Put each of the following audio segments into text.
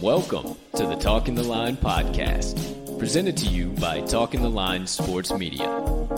Welcome to the Talking the Line podcast, presented to you by Talking the Line Sports Media,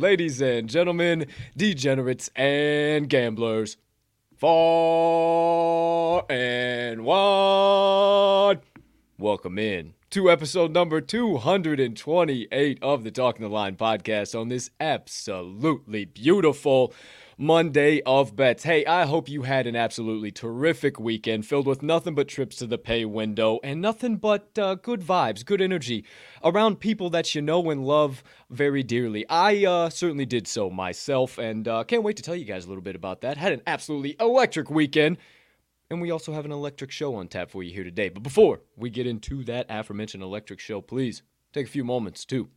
Ladies and gentlemen, degenerates and gamblers. Far and wide. Welcome in to episode number 228 of the Talking the Line podcast on this absolutely beautiful Monday of bets. Hey, I hope you had an absolutely terrific weekend filled with nothing but trips to the pay window and nothing but uh, good vibes, good energy around people that you know and love very dearly. I uh, certainly did so myself and uh, can't wait to tell you guys a little bit about that. Had an absolutely electric weekend. And we also have an electric show on tap for you here today. But before we get into that aforementioned electric show, please take a few moments to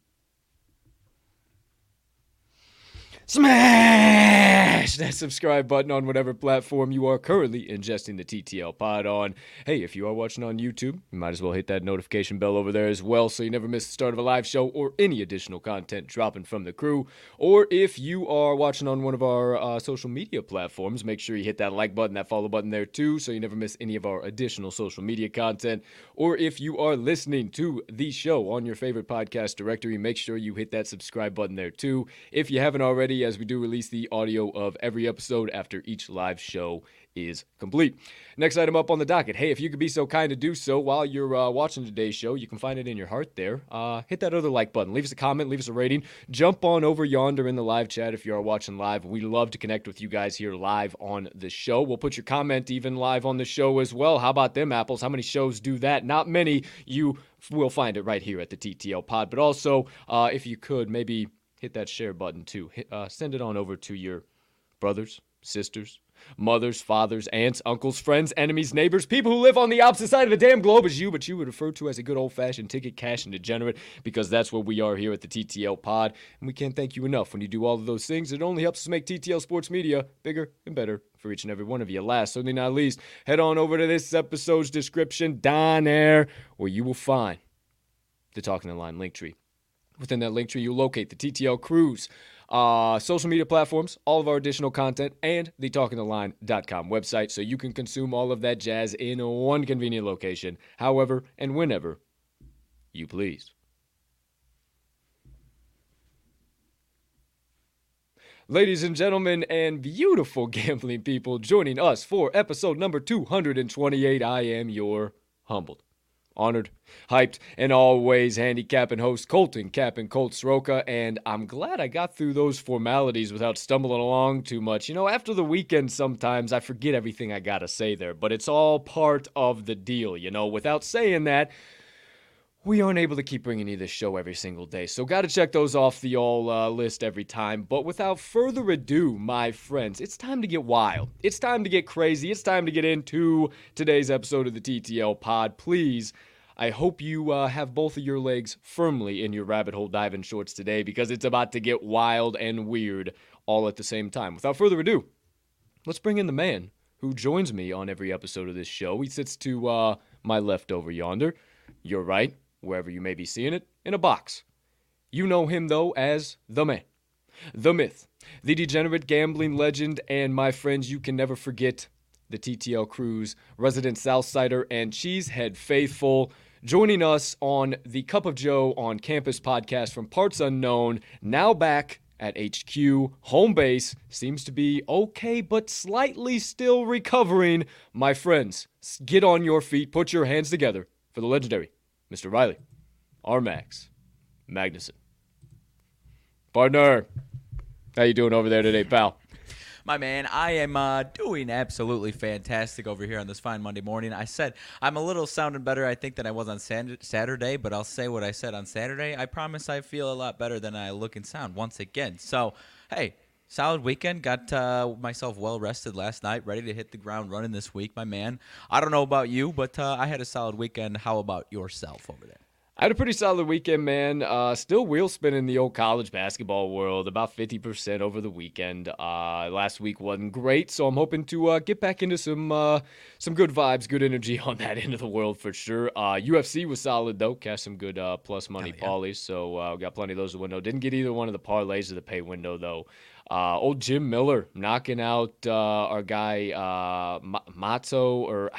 smash that subscribe button on whatever platform you are currently ingesting the TTL pod on. Hey, if you are watching on YouTube, you might as well hit that notification bell over there as well so you never miss the start of a live show or any additional content dropping from the crew. Or if you are watching on one of our uh, social media platforms, make sure you hit that like button, that follow button there too so you never miss any of our additional social media content. Or if you are listening to the show on your favorite podcast directory, make sure you hit that subscribe button there too. If you haven't already, as we do release the audio of every episode after each live show is complete. Next item up on the docket. Hey, if you could be so kind to do so while you're uh, watching today's show, you can find it in your heart there. Uh, hit that other like button. Leave us a comment, leave us a rating. Jump on over yonder in the live chat if you are watching live. We love to connect with you guys here live on the show. We'll put your comment even live on the show as well. How about them apples? How many shows do that? Not many. You will find it right here at the TTL pod. But also, uh, if you could, maybe hit that share button too. Hit, uh, send it on over to your brothers, sisters, mothers, fathers, aunts, uncles, friends, enemies, neighbors, people who live on the opposite side of the damn globe as you, but you would refer to as a good old fashioned ticket cash and degenerate because that's what we are here at the TTL pod. And we can't thank you enough when you do all of those things. It only helps us make TTL Sports Media bigger and better for each and every one of you. Last, certainly not least, head on over to this episode's description down there where you will find the Talking the Line link tree. Within that link tree, you'll locate the TTL Crew's, uh, social media platforms, all of our additional content, and the talkingtheline.com website so you can consume all of that jazz in one convenient location, however and whenever you please. Ladies and gentlemen, and beautiful gambling people joining us for episode number 228, I am your humbled honored, hyped, and always handicapping host Colton Cap'n Colt Soroka. And I'm glad I got through those formalities without stumbling along too much. You know, after the weekend, sometimes I forget everything I gotta say there, but it's all part of the deal, you know. Without saying that, we aren't able to keep bringing you this show every single day. So, got to check those off the all uh, list every time. But without further ado, my friends, it's time to get wild. It's time to get crazy. It's time to get into today's episode of the TTL pod. Please, I hope you uh, have both of your legs firmly in your rabbit hole diving shorts today because it's about to get wild and weird all at the same time. Without further ado, let's bring in the man who joins me on every episode of this show. He sits to uh, my left over yonder. You're right wherever you may be seeing it, in a box. You know him, though, as the man, the myth, the degenerate gambling legend, and my friends, you can never forget the TTL Crew's, resident Southsider, and Cheesehead faithful, joining us on the Cup of Joe on Campus podcast from Parts Unknown, now back at HQ. Home base seems to be okay, but slightly still recovering. My friends, get on your feet, put your hands together for the legendary Mr. Riley, R. Max, Magnuson. Partner, how you doing over there today, pal? My man, I am uh, doing absolutely fantastic over here on this fine Monday morning. I said I'm a little sounding better, I think, than I was on Saturday, but I'll say what I said on Saturday. I promise I feel a lot better than I look and sound once again. So, hey, solid weekend. Got uh, myself well rested last night, ready to hit the ground running this week, my man. I don't know about you, but uh, I had a solid weekend. How about yourself over there? I had a pretty solid weekend, man. Uh, still wheel spinning the old college basketball world, about 50% over the weekend. Uh, last week wasn't great, so I'm hoping to uh, get back into some uh, some good vibes, good energy on that end of the world for sure. UFC uh, was solid, though. Cashed some good uh, plus money yeah. parlays, so got plenty of those in the window. Didn't get either one of the parlays of the pay window, though. Old Jim Miller knocking out our guy uh, Matzo, or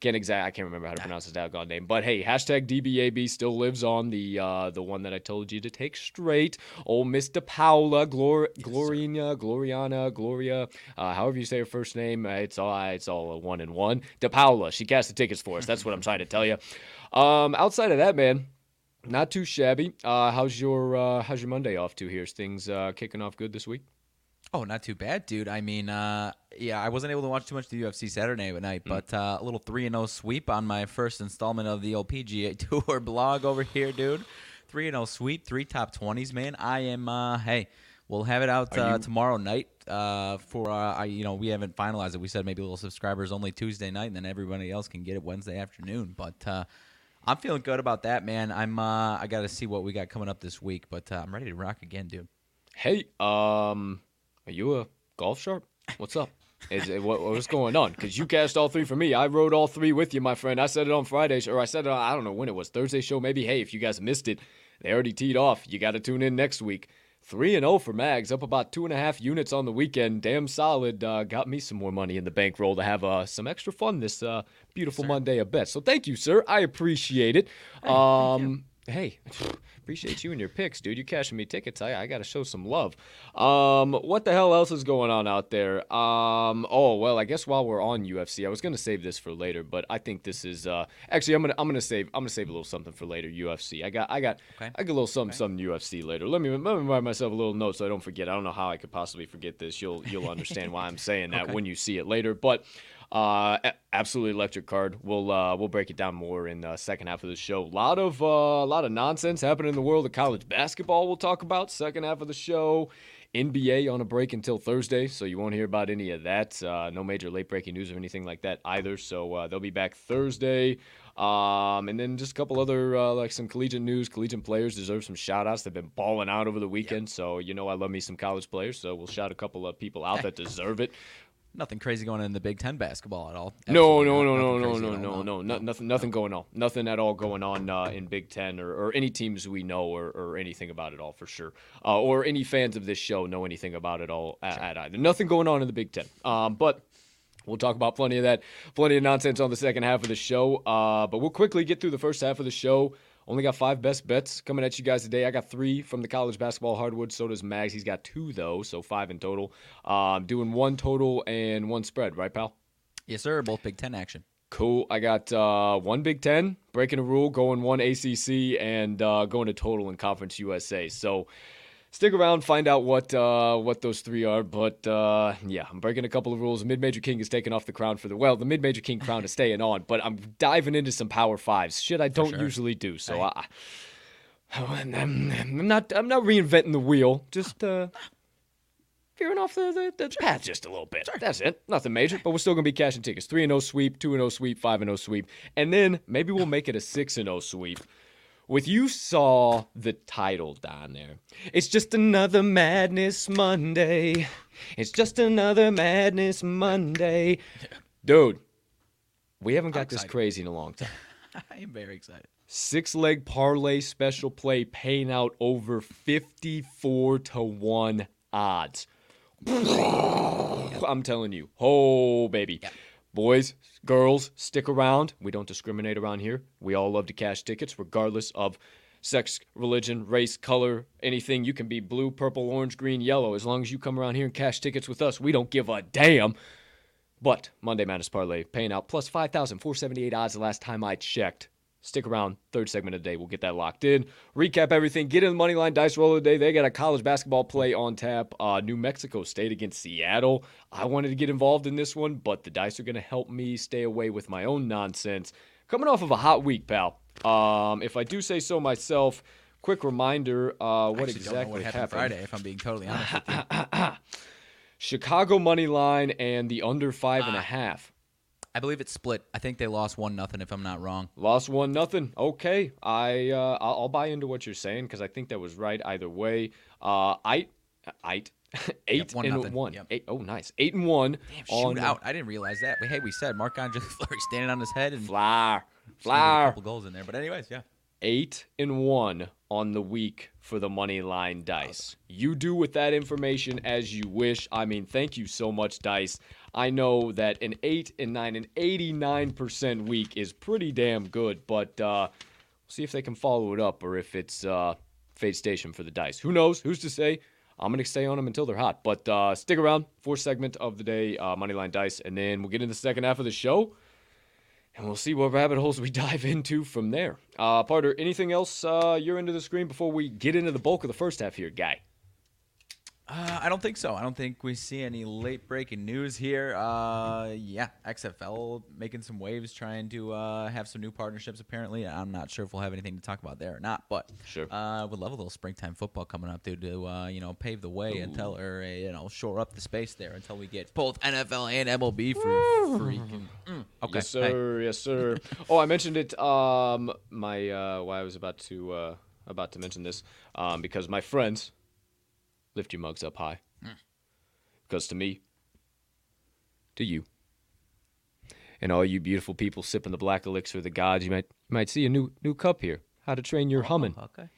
can't exact I can't remember how to pronounce his doggone name. But hey, hashtag DBAB still lives on the uh, the one that I told you to take straight. Old Mr. Paula, Glor- Glorina, Gloriana, Gloria, uh, however you say her first name, uh, it's all it's all a one and one. De Paula, she cast the tickets for us. That's what I'm trying to tell you. Um, outside of that, man, not too shabby. Uh, how's your uh, how's your Monday off to here? Is things uh, kicking off good this week? Oh, not too bad, dude. I mean, uh, yeah, I wasn't able to watch too much of the UFC Saturday night, mm. but uh, a little three and zero oh sweep on my first installment of the LPGA Tour blog over here, dude. Three and zero oh sweep, three top twenties, man. I am. Uh, hey, we'll have it out uh, you- tomorrow night. Uh, for uh, I, you know, we haven't finalized it. We said maybe little subscribers only Tuesday night, and then everybody else can get it Wednesday afternoon. But uh, I'm feeling good about that, man. I'm. Uh, I got to see what we got coming up this week, but uh, I'm ready to rock again, dude. Hey, um, are you a golf sharp? What's up? Is it, what, what's going on? Because you cast all three for me. I wrote all three with you, my friend. I said it on Friday, or I said it on, I don't know when it was, Thursday show, maybe. Hey, if you guys missed it, they already teed off. You got to tune in next week. 3 and 0 for Mags, up about two and a half units on the weekend. Damn solid. Uh, got me some more money in the bankroll to have uh, some extra fun this uh, beautiful sir. Monday of bet. So thank you, sir. I appreciate it. Hey, um, hey, appreciate you and your picks, dude. You're cashing me tickets. I, I got to show some love. Um, what the hell else is going on out there? Um, oh well, I guess while we're on UFC, I was gonna save this for later, but I think this is uh, actually I'm gonna I'm gonna save I'm gonna save a little something for later. UFC. I got I got okay. I got a little something okay. something UFC later. Let me let me write myself a little note so I don't forget. I don't know how I could possibly forget this. You'll you'll understand why I'm saying that okay. when you see it later, but. Uh, absolutely electric card. We'll uh, we'll break it down more in the second half of the show. A lot of uh, a lot of nonsense happening in the world of college basketball. We'll talk about second half of the show. NBA on a break until Thursday, so you won't hear about any of that. Uh, no major late breaking news or anything like that either. So uh, they'll be back Thursday. Um, and then just a couple other uh, like some collegiate news. Collegiate players deserve some shout outs. They've been balling out over the weekend. Yep. So you know I love me some college players. So we'll shout a couple of people out that deserve it nothing crazy going on in the Big Ten basketball at all. no, no, no, no, no, no, no, no, no, nothing, nothing going on. Nothing at all going on uh, in Big Ten or, or any teams we know or, or anything about it all for sure. Uh, or any fans of this show know anything about it all at, at either. Nothing going on in the Big Ten. Um, but We'll talk about plenty of that, plenty of nonsense on the second half of the show. Uh, but we'll quickly get through the first half of the show. Only got five best bets coming at you guys today. I got three from the college basketball hardwood. So does Mags. He's got two though, so five in total. Um, doing one total and one spread, right, pal? Yes, sir. Both Big Ten action. Cool. I got uh, one Big Ten breaking a rule, going one ACC, and uh, going to total in Conference USA. So stick around, find out what uh, what those three are. But uh, yeah, I'm breaking a couple of rules. Mid Major King is taking off the crown for the well. The Mid Major King crown is staying on, but I'm diving into some Power Fives. Shit, I don't sure. usually do. So I, I'm, I'm, not I'm not reinventing the wheel. Just uh, veering off the, the, the path just a little bit. Sure. That's it. Nothing major, but we're still gonna be cashing tickets. Three and zero oh sweep, two and zero oh sweep, five and zero oh sweep, and then maybe we'll make it a six and zero sweep with you saw the title down there. It's just another Madness Monday. It's just another Madness Monday. Dude, we haven't got this crazy in a long time. I am very excited. Six leg parlay special play paying out over 54 to 1 odds. I'm telling you. Oh, baby. Boys, girls, stick around. We don't discriminate around here. We all love to cash tickets, regardless of sex, religion, race, color, anything. You can be blue, purple, orange, green, yellow. As long as you come around here and cash tickets with us, we don't give a damn. But Monday Madness Parlay paying out plus 5,478 odds the last time I checked. Stick around. Third segment of the day. We'll get that locked in. Recap everything. Get in the money line dice roll of the day. They got a college basketball play on tap. Uh, New Mexico State against Seattle. I wanted to get involved in this one, but the dice are going to help me stay away with my own nonsense. Coming off of a hot week, pal. Um, if I do say so myself, quick reminder uh, what exactly what happened, Friday, if I'm being totally honest with you. Chicago money line and the under five Ah. and a half. I believe it's split. I think they lost one nothing, if I'm not wrong. Lost one nothing. Okay, I uh, I'll, I'll buy into what you're saying because I think that was right either way. Uh, I, I, eight one and nothing. one. Yep. Eight, oh, nice. Eight and one. Damn, on shootout. I didn't realize that. But hey, we said Marc-Andre Fleury standing on his head and Flower, sneaking a couple goals in there. But anyways, yeah. Eight and one on the week for the money line dice. You do with that information as you wish. I mean, thank you so much, dice. I know that an eight and nine, an 89% week is pretty damn good, but uh, we'll see if they can follow it up or if it's uh, fade station for the dice. Who knows? Who's to say? I'm going to stay on them until they're hot. But uh, stick around. Fourth segment of the day, uh, Moneyline Dice. And then we'll get into the second half of the show. And we'll see what rabbit holes we dive into from there. Uh, Parter, anything else uh, you're into the screen before we get into the bulk of the first half here, guy? Uh, I don't think so. I don't think we see any late breaking news here. Uh, yeah, XFL making some waves, trying to uh, have some new partnerships. Apparently, I'm not sure if we'll have anything to talk about there or not. But Sure. uh, would love a little springtime football coming up, dude, to uh, you know pave the way until or uh, you know shore up the space there until we get both NFL and MLB for freaking. Mm, okay, Yes, hey. sir. Yes, sir. oh, I mentioned it. Um, my uh, why I was about to uh, about to mention this um, because my friends lift your mugs up high. Because to me, to you, and all you beautiful people sipping the black elixir of the gods, you might you might see a new new cup here. How to train your humming. Okay.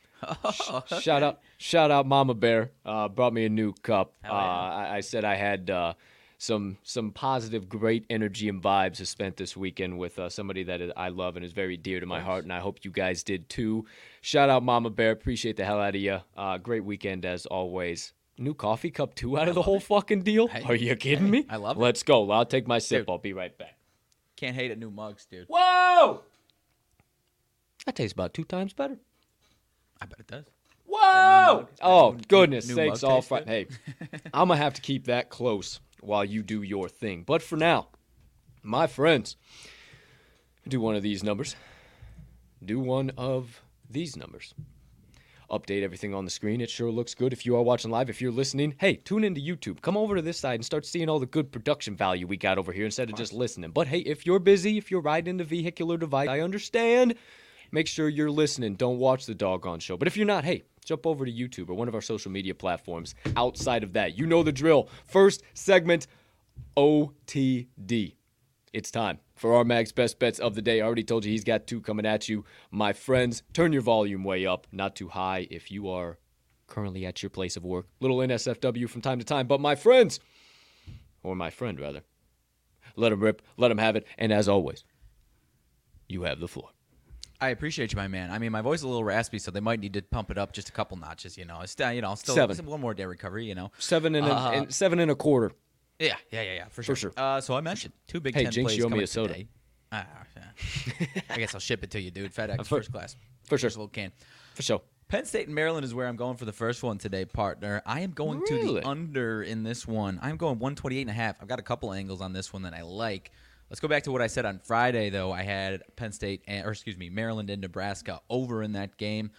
Shout out, shout out, Mama Bear. Uh, brought me a new cup. Uh, I, I said I had uh, some some positive, great energy and vibes to spent this weekend with uh, somebody that I love and is very dear to my heart, and I hope you guys did too. Shout out, Mama Bear. Appreciate the hell out of you. Uh, great weekend as always. New coffee cup two out of the whole fucking deal. Hey, Are you kidding me? I love it. Let's go. I'll take my sip. Dude. I'll be right back. Can't hate at new mugs, dude. Whoa! That tastes about two times better. I bet it does. Whoa! mug? Oh, new- goodness new sakes, all good? Hey, I'm going to have to keep that close while you do your thing. But for now, my friends, do one of these numbers. Do one of these numbers. Update everything on the screen. It sure looks good if you are watching live. If you're listening, hey, tune into YouTube. Come over to this side and start seeing all the good production value we got over here instead of just listening. But hey, if you're busy, if you're riding the vehicular device, I understand. Make sure you're listening. Don't watch the doggone show. But if you're not, hey, jump over to YouTube or one of our social media platforms outside of that. You know the drill. First segment, OTD. It's time for our Mag's best bets of the day. I already told you he's got two coming at you. My friends, turn your volume way up, not too high if you are currently at your place of work. Little NSFW from time to time. But my friends, or my friend rather, let him rip, let him have it. And as always, you have the floor. I appreciate you, my man. I mean, my voice is a little raspy, so they might need to pump it up just a couple notches. You know, it's still, you know, still Seven. one more day recovery. You know, Seven and, a, Uh, and seven and a quarter. yeah, yeah, yeah, yeah, for sure. sure. Uh, so I mentioned two Big Hey, Ten Jinx, plays you owe me a soda. today. Ah, yeah. I guess I'll ship it to you, dude. FedEx for- first class. for sure. Just a little can. For sure. Penn State and Maryland is where I'm going for the first one today, partner. I am going to Really? the under in this one. I'm going 128 and a half. I've got a couple angles on this one that I like. Let's go back to what I said on Friday, though. I had Penn State, and, or excuse me, Maryland and Nebraska over in that game.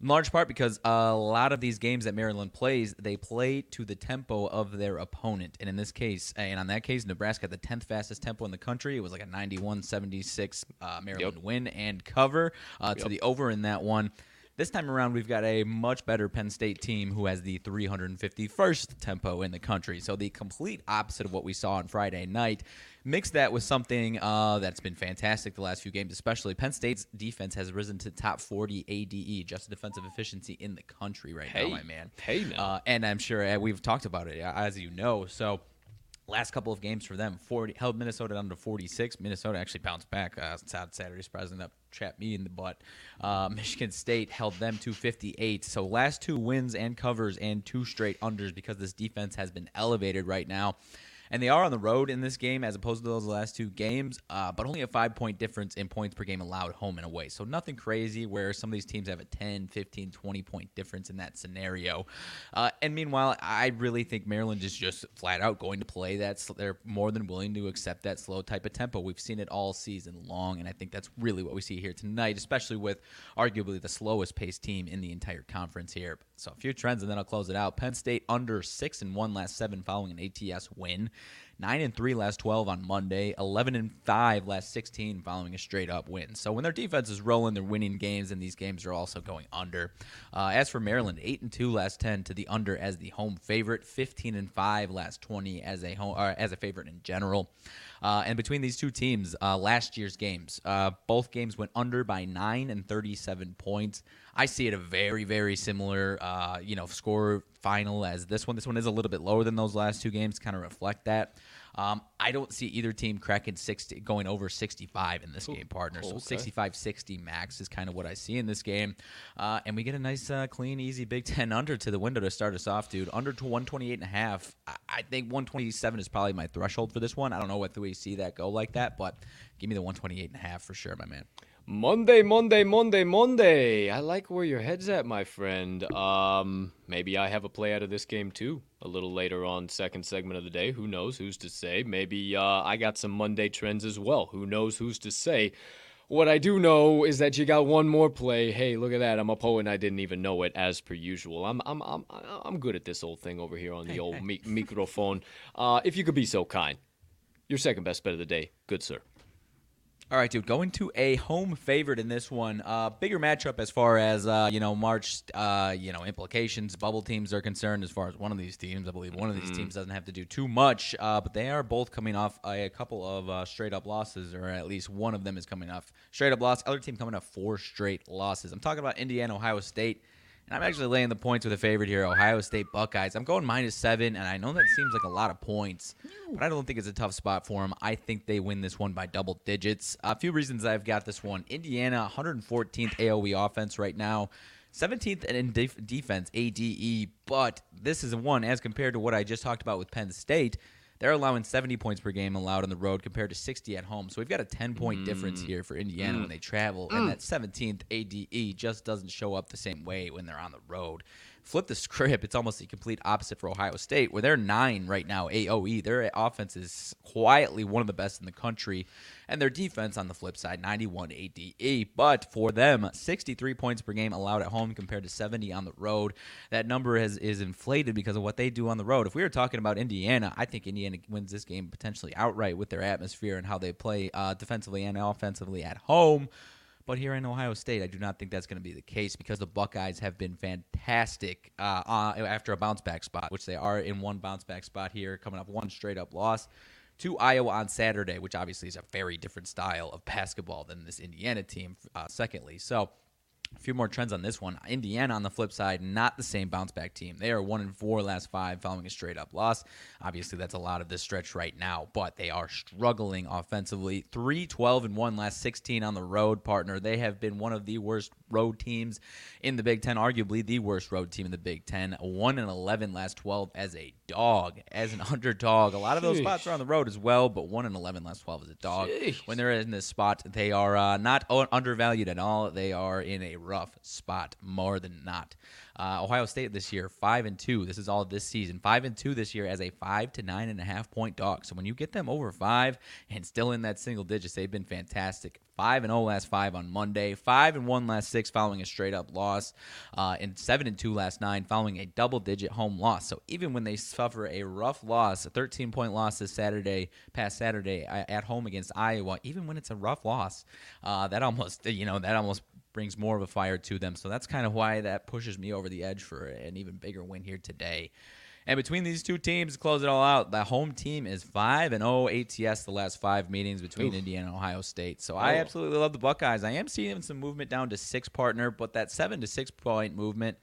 In large part because a lot of these games that Maryland plays, they play to the tempo of their opponent. And in this case, and on that case, Nebraska had the 10th fastest tempo in the country. It was like a 91 76 uh, Maryland Yep. win and cover uh, to Yep. the over in that one. This time around, we've got a much better Penn State team who has the 351st tempo in the country. So the complete opposite of what we saw on Friday night. Mix that with something uh, that's been fantastic the last few games, especially Penn State's defense has risen to top 40 ADE, just defensive efficiency in the country right Hey. now, my man. Hey, now. Uh, and I'm sure uh, we've talked about it, as you know. So last couple of games for them 40 held minnesota down to 46 minnesota actually bounced back uh saturday surprisingly that trapped me in the butt. Uh, michigan state held them to 58 so last two wins and covers and two straight unders because this defense has been elevated right now and they are on the road in this game as opposed to those last two games, uh, but only a five point difference in points per game allowed home and away. So nothing crazy where some of these teams have a 10, 15, 20 point difference in that scenario. Uh, and meanwhile, I really think Maryland is just flat out going to play that. Sl- they're more than willing to accept that slow type of tempo. We've seen it all season long, and I think that's really what we see here tonight, especially with arguably the slowest paced team in the entire conference here. So a few trends, and then I'll close it out. Penn State under six and one last seven following an ATS win. 9 and 3 last 12 on Monday, 11 and 5 last 16 following a straight up win. So when their defense is rolling, they're winning games, and these games are also going under. Uh, as for Maryland, 8 and 2 last 10 to the under as the home favorite, 15 and 5 last 20 as a home or as a favorite in general. Uh, and between these two teams, uh, last year's games, uh, both games went under by 9 and 37 points. I see it a very, very similar, uh, you know, score final as this one. This one is a little bit lower than those last two games, kind of reflect that. Um, I don't see either team cracking 60, going over 65 in this game, partner. So okay. 65 60 max is kind of what I see in this game. Uh, and we get a nice, uh, clean, easy Big Ten under to the window to start us off, dude. Under to 128 and a half. I, I think 127 is probably my threshold for this one. I don't know whether we see that go like that, but give me the 128 and a half for sure, my man. Monday, Monday, Monday, Monday. I like where your head's at, my friend. Um, maybe I have a play out of this game too. A little later on, second segment of the day. Who knows? Who's to say? Maybe uh, I got some Monday trends as well. Who knows? Who's to say? What I do know is that you got one more play. Hey, look at that! I'm a poet, and I didn't even know it. As per usual, I'm I'm I'm I'm good at this old thing over here on the old mi- microphone. Uh, if you could be so kind, your second best bet of the day, good sir. All right, dude. Going to a home favorite in this one. Uh, bigger matchup as far as uh, you know March, uh, you know implications. Bubble teams are concerned. As far as one of these teams, I believe one of these teams doesn't have to do too much, uh, but they are both coming off a, a couple of uh, straight up losses, or at least one of them is coming off straight up loss. Other team coming off four straight losses. I'm talking about Indiana, Ohio State. And I'm actually laying the points with a favorite here, Ohio State Buckeyes. I'm going minus seven, and I know that seems like a lot of points, but I don't think it's a tough spot for them. I think they win this one by double digits. A few reasons I've got this one. Indiana, 114th AOE offense right now. 17th in def- defense, ADE, but this is a one as compared to what I just talked about with Penn State. They're allowing 70 points per game allowed on the road compared to 60 at home. So we've got a 10 point difference mm. here for Indiana when mm. they travel. And mm. that 17th ADE just doesn't show up the same way when they're on the road. Flip the script, it's almost the complete opposite for Ohio State, where they're nine right now, AOE. Their offense is quietly one of the best in the country. And their defense on the flip side, 91 ADE. But for them, 63 points per game allowed at home compared to 70 on the road. That number has, is inflated because of what they do on the road. If we were talking about Indiana, I think Indiana wins this game potentially outright with their atmosphere and how they play uh, defensively and offensively at home. But here in Ohio State, I do not think that's going to be the case because the Buckeyes have been fantastic uh, uh, after a bounce back spot, which they are in one bounce back spot here, coming up one straight up loss to Iowa on Saturday, which obviously is a very different style of basketball than this Indiana team, uh, secondly. So a few more trends on this one. Indiana, on the flip side, not the same bounce back team. They are one and four last five following a straight up loss. Obviously, that's a lot of this stretch right now, but they are struggling offensively. 3 12 and 1 last 16 on the road, partner. They have been one of the worst road teams in the Big Ten, arguably the worst road team in the Big Ten. 1 and 11 last 12 as a dog, as an underdog. A lot of those Sheesh. spots are on the road as well, but 1 and 11 last 12 as a dog. Sheesh. When they're in this spot, they are uh, not undervalued at all. They are in a rough spot more than not. Uh, Ohio State this year, five and two. This is all this season. Five and two this year as a five to nine and a half point dog. So when you get them over five and still in that single digits, they've been fantastic. Five and zero last five on Monday. Five and one last six following a straight up loss, uh, and seven and two last nine following a double digit home loss. So even when they suffer a rough loss, a 13 point loss this Saturday, past Saturday at home against Iowa, even when it's a rough loss, uh, that almost you know that almost brings more of a fire to them. So that's kind of why that pushes me over the edge for an even bigger win here today. And between these two teams, close it all out, the home team is 5 and 0 ATS the last five meetings between Oof. Indiana and Ohio State. So I Oh. absolutely love the Buckeyes. I am seeing some movement down to six partner, but that 7 to 6 point movement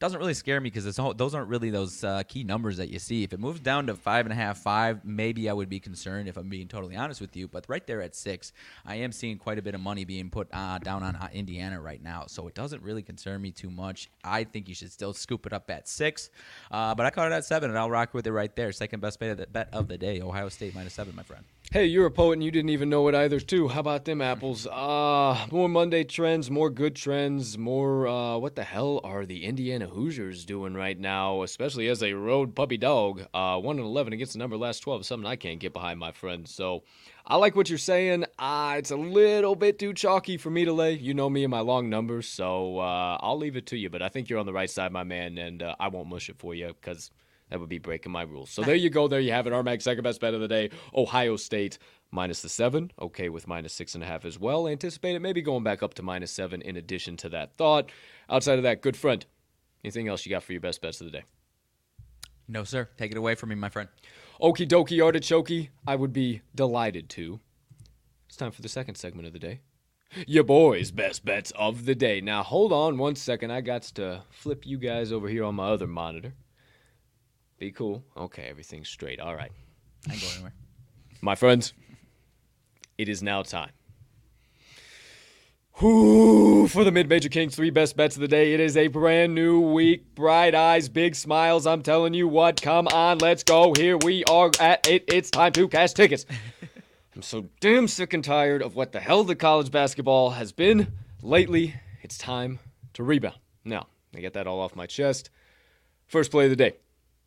doesn't really scare me because those aren't really those uh, key numbers that you see. If it moves down to five and a half, five, maybe I would be concerned if I'm being totally honest with you. But right there at six, I am seeing quite a bit of money being put uh, down on uh, Indiana right now, so it doesn't really concern me too much. I think you should still scoop it up at six, uh, but I caught it at seven, and I'll rock with it right there. Second best bet of the, bet of the day, Ohio State minus seven, my friend. Hey, you're a poet and you didn't even know it either, too. How about them apples? Uh, more Monday trends, more good trends, more, uh, what the hell are the Indiana Hoosiers doing right now, especially as a road puppy dog? Uh, 1 and 11 against the number last 12, something I can't get behind, my friend. So I like what you're saying. Uh, it's a little bit too chalky for me to lay. You know me and my long numbers, so uh, I'll leave it to you. But I think you're on the right side, my man, and uh, I won't mush it for you because that would be breaking my rules. So there you go. There you have it. our Mags second best bet of the day. Ohio State minus the seven. Okay with minus six and a half as well. Anticipate it maybe going back up to minus seven in addition to that thought. Outside of that, good friend. Anything else you got for your best bets of the day? No, sir. Take it away from me, my friend. Okie dokie artichoke. I would be delighted to. It's time for the second segment of the day. Your boys' best bets of the day. Now, hold on one second. I got to flip you guys over here on my other monitor. Be cool. Okay, everything's straight. All right. I ain't going anywhere. My friends, it is now time. Whoo, for the Mid Major Kings three best bets of the day. It is a brand new week. Bright eyes, big smiles. I'm telling you what. Come on, let's go. Here we are at it. It's time to cash tickets. I'm so damn sick and tired of what the hell the college basketball has been lately. It's time to rebound. Now, I get that all off my chest. First play of the day.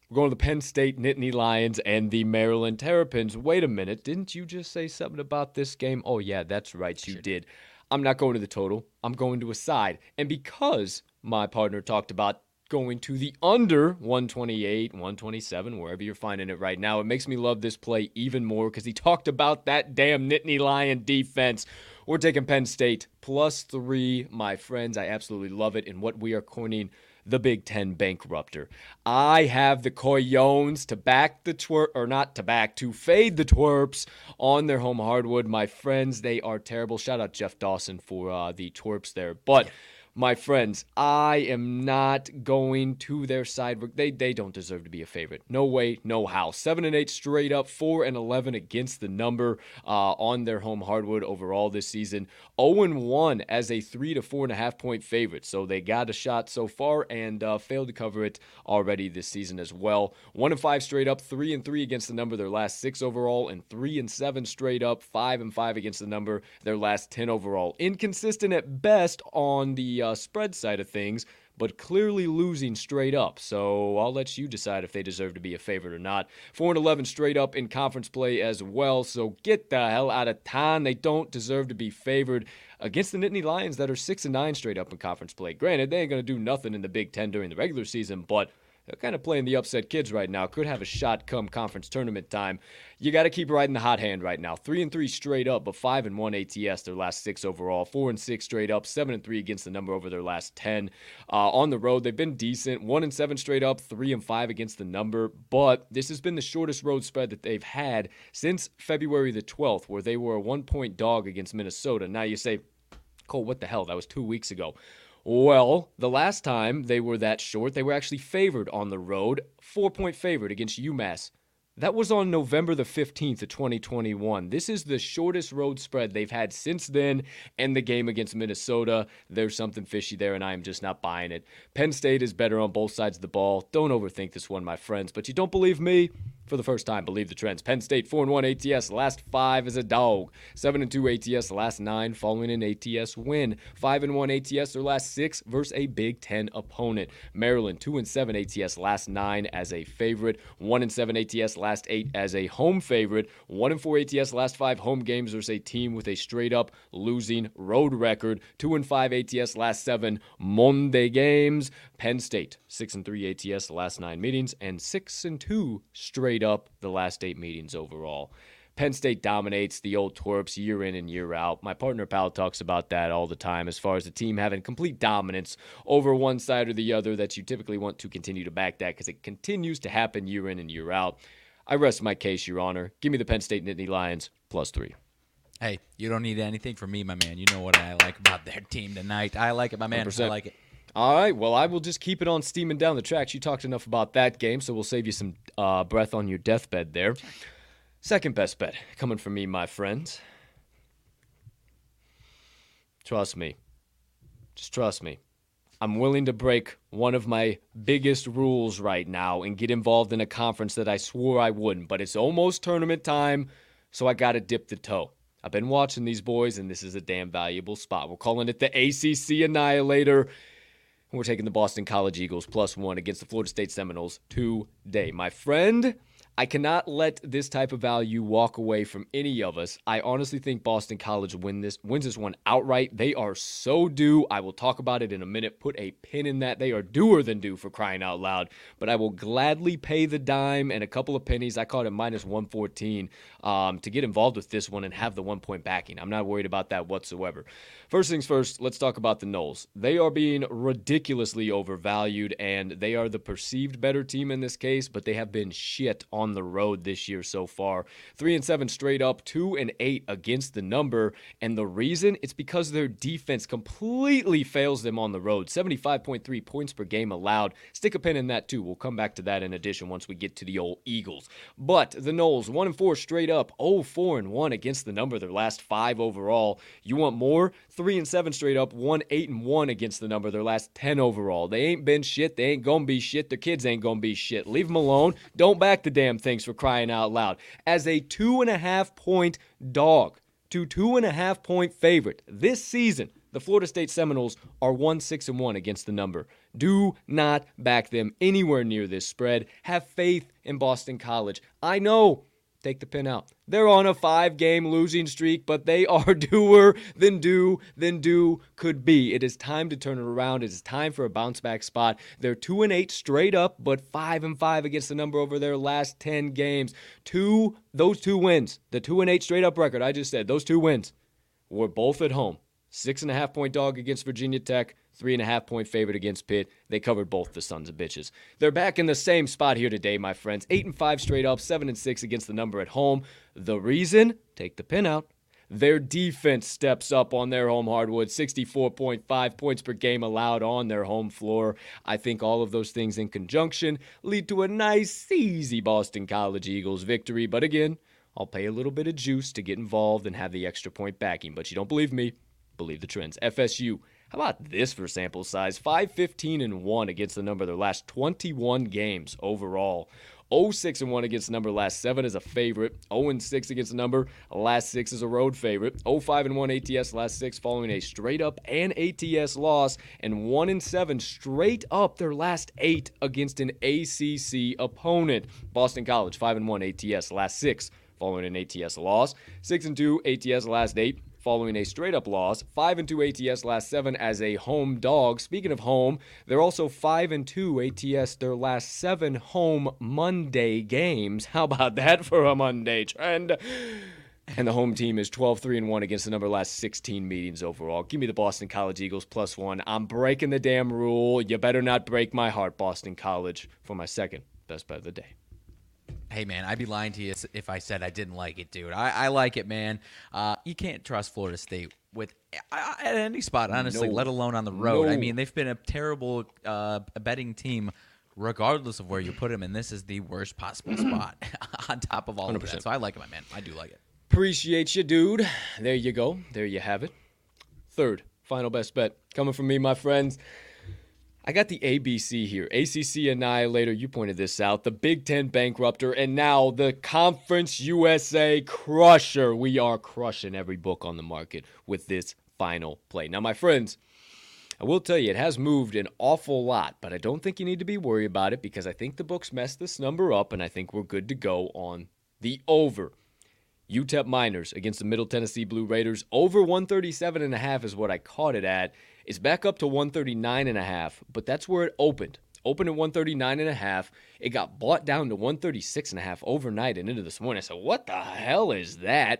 We're going to the Penn State Nittany Lions and the Maryland Terrapins. Wait a minute. Didn't you just say something about this game? Oh, yeah, that's right. You did. I'm not going to the total. I'm going to a side. And because my partner talked about going to the under 128, 127, wherever you're finding it right now, it makes me love this play even more because he talked about that damn Nittany Lion defense. We're taking Penn State plus three, my friends. I absolutely love it. And what we are coining the Big Ten bankrupter. I have the Coyones to back the twerp, or not to back, to fade the twerps on their home hardwood. My friends, they are terrible. Shout out Jeff Dawson for uh, the twerps there. But my friends, I am not going to their side. They they don't deserve to be a favorite. No way, no how. Seven and eight straight up, four and eleven against the number uh, on their home hardwood overall this season. Zero oh and one as a three to four and a half point favorite. So they got a shot so far and uh, failed to cover it already this season as well. One and five straight up, three and three against the number their last six overall, and three and seven straight up, five and five against the number their last ten overall. Inconsistent at best on the uh, spread side of things, but clearly losing straight up. So I'll let you decide if they deserve to be a favorite or not. 4 and 11 straight up in conference play as well. So get the hell out of town. They don't deserve to be favored against the Nittany Lions that are 6 and 9 straight up in conference play. Granted, they ain't going to do nothing in the Big Ten during the regular season, but kind of playing the upset kids right now. Could have a shot come conference tournament time. You got to keep riding the hot hand right now. Three and three straight up, but five and one ATS their last six overall. Four and six straight up. Seven and three against the number over their last ten. Uh, on the road, they've been decent. One and seven straight up. Three and five against the number. But this has been the shortest road spread that they've had since February the 12th, where they were a one point dog against Minnesota. Now you say, Cole, what the hell? That was two weeks ago. Well, the last time they were that short, they were actually favored on the road, four point favorite against UMass. That was on November the 15th of 2021. This is the shortest road spread they've had since then, and the game against Minnesota. There's something fishy there, and I am just not buying it. Penn State is better on both sides of the ball. Don't overthink this one, my friends. But you don't believe me? For the first time, believe the trends. Penn State 4 1 ATS, last five as a dog. 7 2 ATS, last nine following an ATS win. 5 1 ATS, their last six versus a Big Ten opponent. Maryland 2 7 ATS, last nine as a favorite. 1 7 ATS, last eight as a home favorite. 1 4 ATS, last five home games versus a team with a straight up losing road record. 2 5 ATS, last seven Monday games. Penn State 6 3 ATS, last nine meetings, and 6 2 straight up the last eight meetings overall. Penn State dominates the old Twerps year in and year out. My partner Pal talks about that all the time as far as the team having complete dominance over one side or the other that you typically want to continue to back that because it continues to happen year in and year out. I rest my case, Your Honor. Give me the Penn State Nittany Lions plus three. Hey, you don't need anything from me, my man. You know what I like about their team tonight. I like it, my man. 100%. I like it. All right. Well, I will just keep it on steaming down the tracks. You talked enough about that game, so we'll save you some uh, breath on your deathbed there. Second best bet coming from me, my friends. Trust me. Just trust me. I'm willing to break one of my biggest rules right now and get involved in a conference that I swore I wouldn't, but it's almost tournament time, so I got to dip the toe. I've been watching these boys, and this is a damn valuable spot. We're calling it the ACC Annihilator. And we're taking the Boston College Eagles plus one against the Florida State Seminoles today. My friend, I cannot let this type of value walk away from any of us. I honestly think Boston College win this wins this one outright. They are so due. I will talk about it in a minute. Put a pin in that. They are doer than due for crying out loud. But I will gladly pay the dime and a couple of pennies. I caught it minus 114 um, to get involved with this one and have the one point backing. I'm not worried about that whatsoever. First things first, let's talk about the Noles. They are being ridiculously overvalued, and they are the perceived better team in this case, but they have been shit on the road this year so far. Three and seven straight up, two and eight against the number, and the reason it's because their defense completely fails them on the road. 75.3 points per game allowed. Stick a pin in that too. We'll come back to that in addition once we get to the old Eagles. But the Noles, one and four straight up, 0 4 and one against the number. Their last five overall. You want more? Three and seven straight up, one eight and one against the number. Their last ten overall. They ain't been shit. They ain't gonna be shit. Their kids ain't gonna be shit. Leave them alone. Don't back the damn things for crying out loud. As a two and a half point dog to two and a half point favorite this season. The Florida State Seminoles are 1 6 and 1 against the number. Do not back them anywhere near this spread. Have faith in Boston College. I know Take the pin out. They're on a five game losing streak, but they are doer than do than do could be. It is time to turn it around. It is time for a bounce back spot. They're two and eight straight up, but five and five against the number over their last ten games. Two those two wins, the two and eight straight up record I just said, those two wins were both at home. Six and a half point dog against Virginia Tech, three and a half point favorite against Pitt. They covered both the sons of bitches. They're back in the same spot here today, my friends. Eight and five straight up, seven and six against the number at home. The reason? Take the pin out. Their defense steps up on their home hardwood, 64.5 points per game allowed on their home floor. I think all of those things in conjunction lead to a nice, easy Boston College Eagles victory. But again, I'll pay a little bit of juice to get involved and have the extra point backing. But you don't believe me? Believe the trends. FSU how about this for sample size? 515 and 1 against the number of their last 21 games overall. 0-6 and 1 against the number last 7 is a favorite. 0 6 against the number last 6 is a road favorite. 0-5 and 1 ATS last 6 following a straight up and ATS loss and 1 and 7 straight up their last 8 against an ACC opponent. Boston College 5 and 1 ATS last 6 following an ATS loss. 6 and 2 ATS last 8 following a straight up loss. 5 and 2 ATS last 7 as a home dog. Speaking of home, they're also 5 and 2 ATS their last 7 home Monday games. How about that for a Monday trend? And the home team is 12 3 and 1 against the number last 16 meetings overall. Give me the Boston College Eagles plus 1. I'm breaking the damn rule. You better not break my heart, Boston College, for my second best bet of the day. Hey man, I'd be lying to you if I said I didn't like it, dude. I, I like it, man. Uh, you can't trust Florida State with at any spot, honestly, no. let alone on the road. No. I mean, they've been a terrible uh, betting team, regardless of where you put them, and this is the worst possible spot on top of all 100%. of that. So I like it, my man. I do like it. Appreciate you, dude. There you go. There you have it. Third, final best bet coming from me, my friends. I got the ABC here. ACC Annihilator, you pointed this out. The Big Ten Bankrupter, and now the Conference USA Crusher. We are crushing every book on the market with this final play. Now, my friends, I will tell you, it has moved an awful lot, but I don't think you need to be worried about it because I think the books messed this number up, and I think we're good to go on the over. UTEP Miners against the Middle Tennessee Blue Raiders. Over 137 and a half is what I caught it at. It's back up to 139 and a half, but that's where it opened. Opened at 139 and a half. It got bought down to 136 and a half overnight and into this morning. I said, what the hell is that?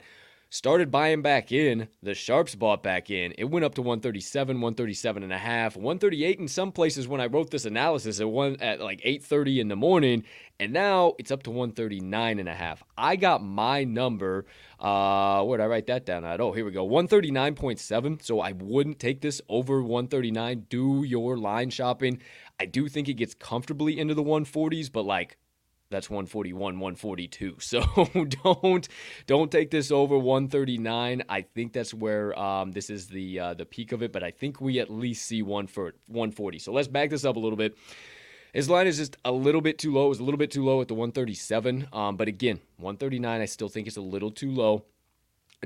Started buying back in. The Sharps bought back in. It went up to 137, 137 and a half, 138 in some places when I wrote this analysis at one at like 8:30 in the morning, and now it's up to 139 and a half. I got my number. Uh, where did I write that down at? Oh, here we go. 139.7. So I wouldn't take this over 139. Do your line shopping. I do think it gets comfortably into the 140s, but like that's 141 142 so don't don't take this over 139 i think that's where um, this is the uh, the peak of it but i think we at least see one for 140 so let's back this up a little bit. His line is just a little bit too low. It was a little bit too low at the 137. Um, but again, 139, I still think is a little too low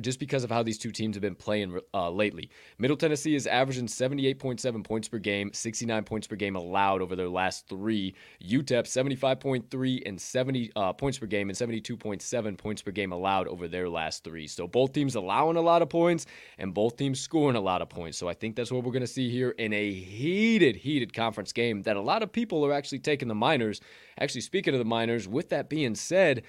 just because of how these two teams have been playing uh, lately. Middle Tennessee is averaging 78.7 points per game, 69 points per game allowed over their last three. UTEP 75.3 and 70 uh, points per game and 72.7 points per game allowed over their last three. So both teams allowing a lot of points and both teams scoring a lot of points. So I think that's what we're going to see here in a heated, heated conference game that a lot of people are actually taking the Miners. Actually, speaking of the Miners, with that being said,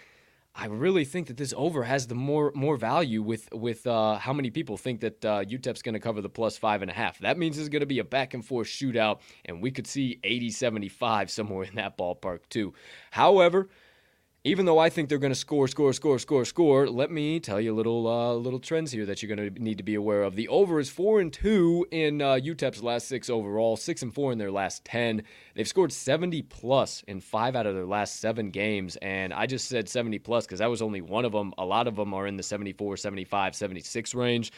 I really think that this over has the more more value with with uh, how many people think that uh, UTEP's going to cover the plus five and a half. That means it's going to be a back and forth shootout, and we could see 80 75 somewhere in that ballpark too. However, even though I think they're going to score, score, score, score, score, let me tell you a little uh, little trends here that you're going to need to be aware of. The over is four and two in uh, UTEP's last six overall, six and four in their last ten. They've scored 70 plus in five out of their last seven games, and I just said 70 plus because that was only one of them. A lot of them are in the 74, 75, 76 range.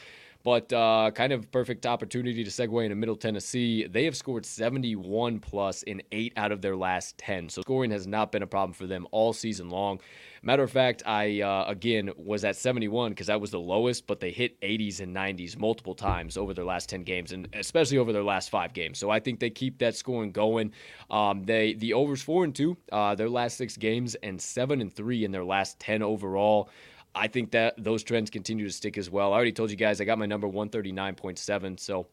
But uh, kind of perfect opportunity to segue into Middle Tennessee. They have scored 71 plus in eight out of their last 10. So scoring has not been a problem for them all season long. Matter of fact, I uh, again was at 71 because that was the lowest, but they hit 80s and 90s multiple times over their last 10 games, and especially over their last five games. So I think they keep that scoring going. Um, they the overs four and two, uh, their last six games, and seven and three in their last 10 overall. I think that those trends continue to stick as well. I already told you guys I got my number 139.7. So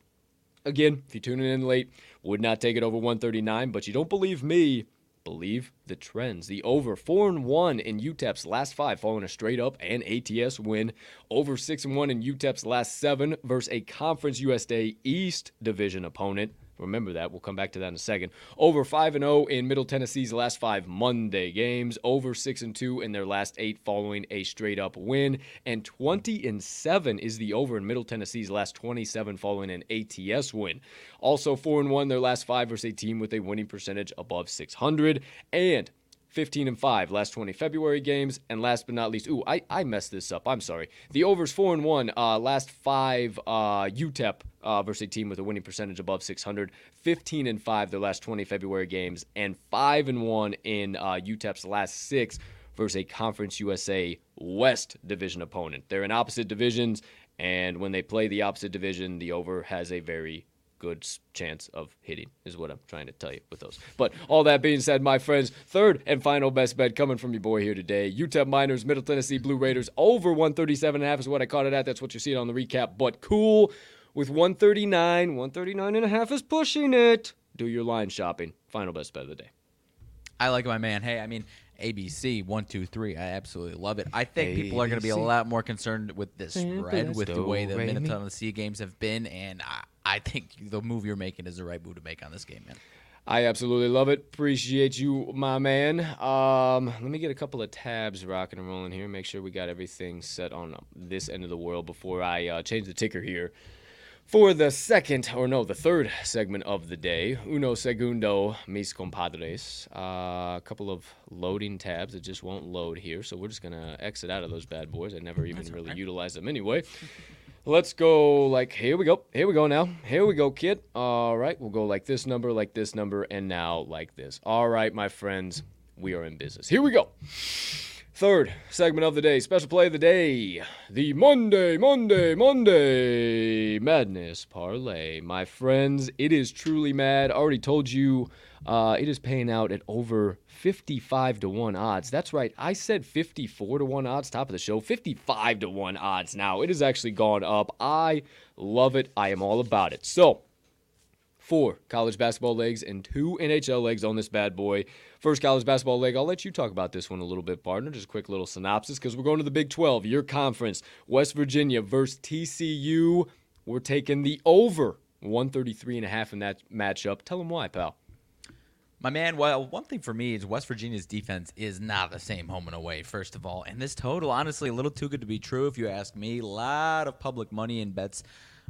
again, if you're tuning in late, would not take it over 139, but you don't believe me, believe the trends. The over 4 and 1 in UTEP's last 5 following a straight up and ATS win. Over 6 and 1 in UTEP's last 7 versus a Conference USA East division opponent. Remember that. We'll come back to that in a second. Over 5 and 0 in Middle Tennessee's last 5 Monday games, over 6 and 2 in their last 8 following a straight up win, and 20 and 7 is the over in Middle Tennessee's last 27 following an ATS win. Also 4 and 1 their last 5 versus a team with a winning percentage above 600 and 15 and 5 last 20 February games. And last but not least, ooh, I, I messed this up. I'm sorry. The overs 4 and 1 uh, last 5 uh, UTEP uh, versus a team with a winning percentage above 600. 15 and 5 their last 20 February games. And 5 and 1 in uh, UTEP's last 6 versus a Conference USA West division opponent. They're in opposite divisions. And when they play the opposite division, the over has a very good chance of hitting, is what I'm trying to tell you with those. But all that being said, my friends, third and final best bet coming from your boy here today. UTEP Miners, Middle Tennessee Blue Raiders over 137.5 is what I caught it at. That's what you see on the recap. But cool with 139, 139 and a half is pushing it. Do your line shopping. Final best bet of the day. I like my man. Hey, I mean, ABC one two three. I absolutely love it. I think people are going to be a lot more concerned with this spread with the way the Middle Tennessee games have been, and I, I think the move you're making is the right move to make on this game, man. I absolutely love it. Appreciate you, my man. Um, let me get a couple of tabs rocking and rolling here. Make sure we got everything set on this end of the world before I uh, change the ticker here. For the second, or no, the third segment of the day, uno segundo, mis compadres. Uh, a couple of loading tabs that just won't load here, so we're just gonna exit out of those bad boys. I never even That's really okay. utilize them anyway. Let's go like here we go. Here we go now. Here we go, kid. All right, we'll go like this number, like this number, and now like this. All right, my friends, we are in business. Here we go. Third segment of the day, special play of the day, the Monday, Monday, Monday Madness Parlay. My friends, it is truly mad. I already told you uh, it is paying out at over 55 to 1 odds. That's right. I said 54 to 1 odds, top of the show. 55 to 1 odds now. It has actually gone up. I love it. I am all about it. So, four college basketball legs and two NHL legs on this bad boy. First college basketball leg, I'll let you talk about this one a little bit, partner. Just a quick little synopsis because we're going to the Big 12, your conference. West Virginia versus TCU. We're taking the over 133 and a half in that matchup. Tell them why, pal. My man, well, one thing for me is West Virginia's defense is not the same home and away, first of all. And this total, honestly, a little too good to be true, if you ask me. A lot of public money and bets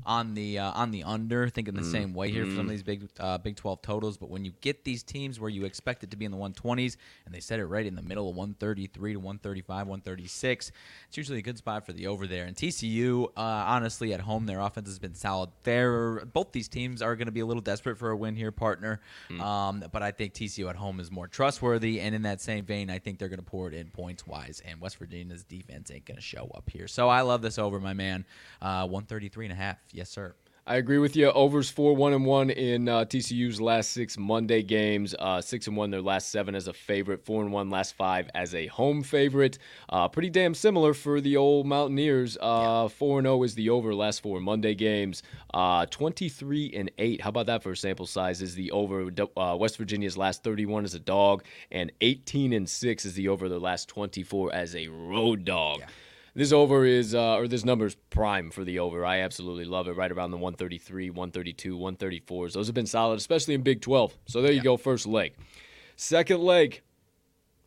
on the uh, on the under, thinking the mm. same way here for some of mm-hmm. these big uh, Big 12 totals. But when you get these teams where you expect it to be in the 120s and they set it right in the middle of 133 to 135, 136, it's usually a good spot for the over there. And TCU, uh, honestly, at home, their offense has been solid. They're, both these teams are going to be a little desperate for a win here, partner. Mm. Um, but I think TCU at home is more trustworthy. And in that same vein, I think they're going to pour it in points wise. And West Virginia's defense ain't going to show up here. So I love this over, my man. Uh, 133 and a half. Yes, sir. I agree with you. Overs four one and one in uh, TCU's last six Monday games. Uh, six and one their last seven as a favorite. Four and one last five as a home favorite. Uh, pretty damn similar for the old Mountaineers. Uh, four and zero oh is the over last four Monday games. Uh, Twenty three and eight. How about that for a sample size? Is the over uh, West Virginia's last thirty one as a dog, and eighteen and six is the over their last twenty four as a road dog. Yeah. This over is, uh, or this number is prime for the over. I absolutely love it. Right around the 133, 132, 134s. Those have been solid, especially in Big 12. So there you go, first leg. Second leg,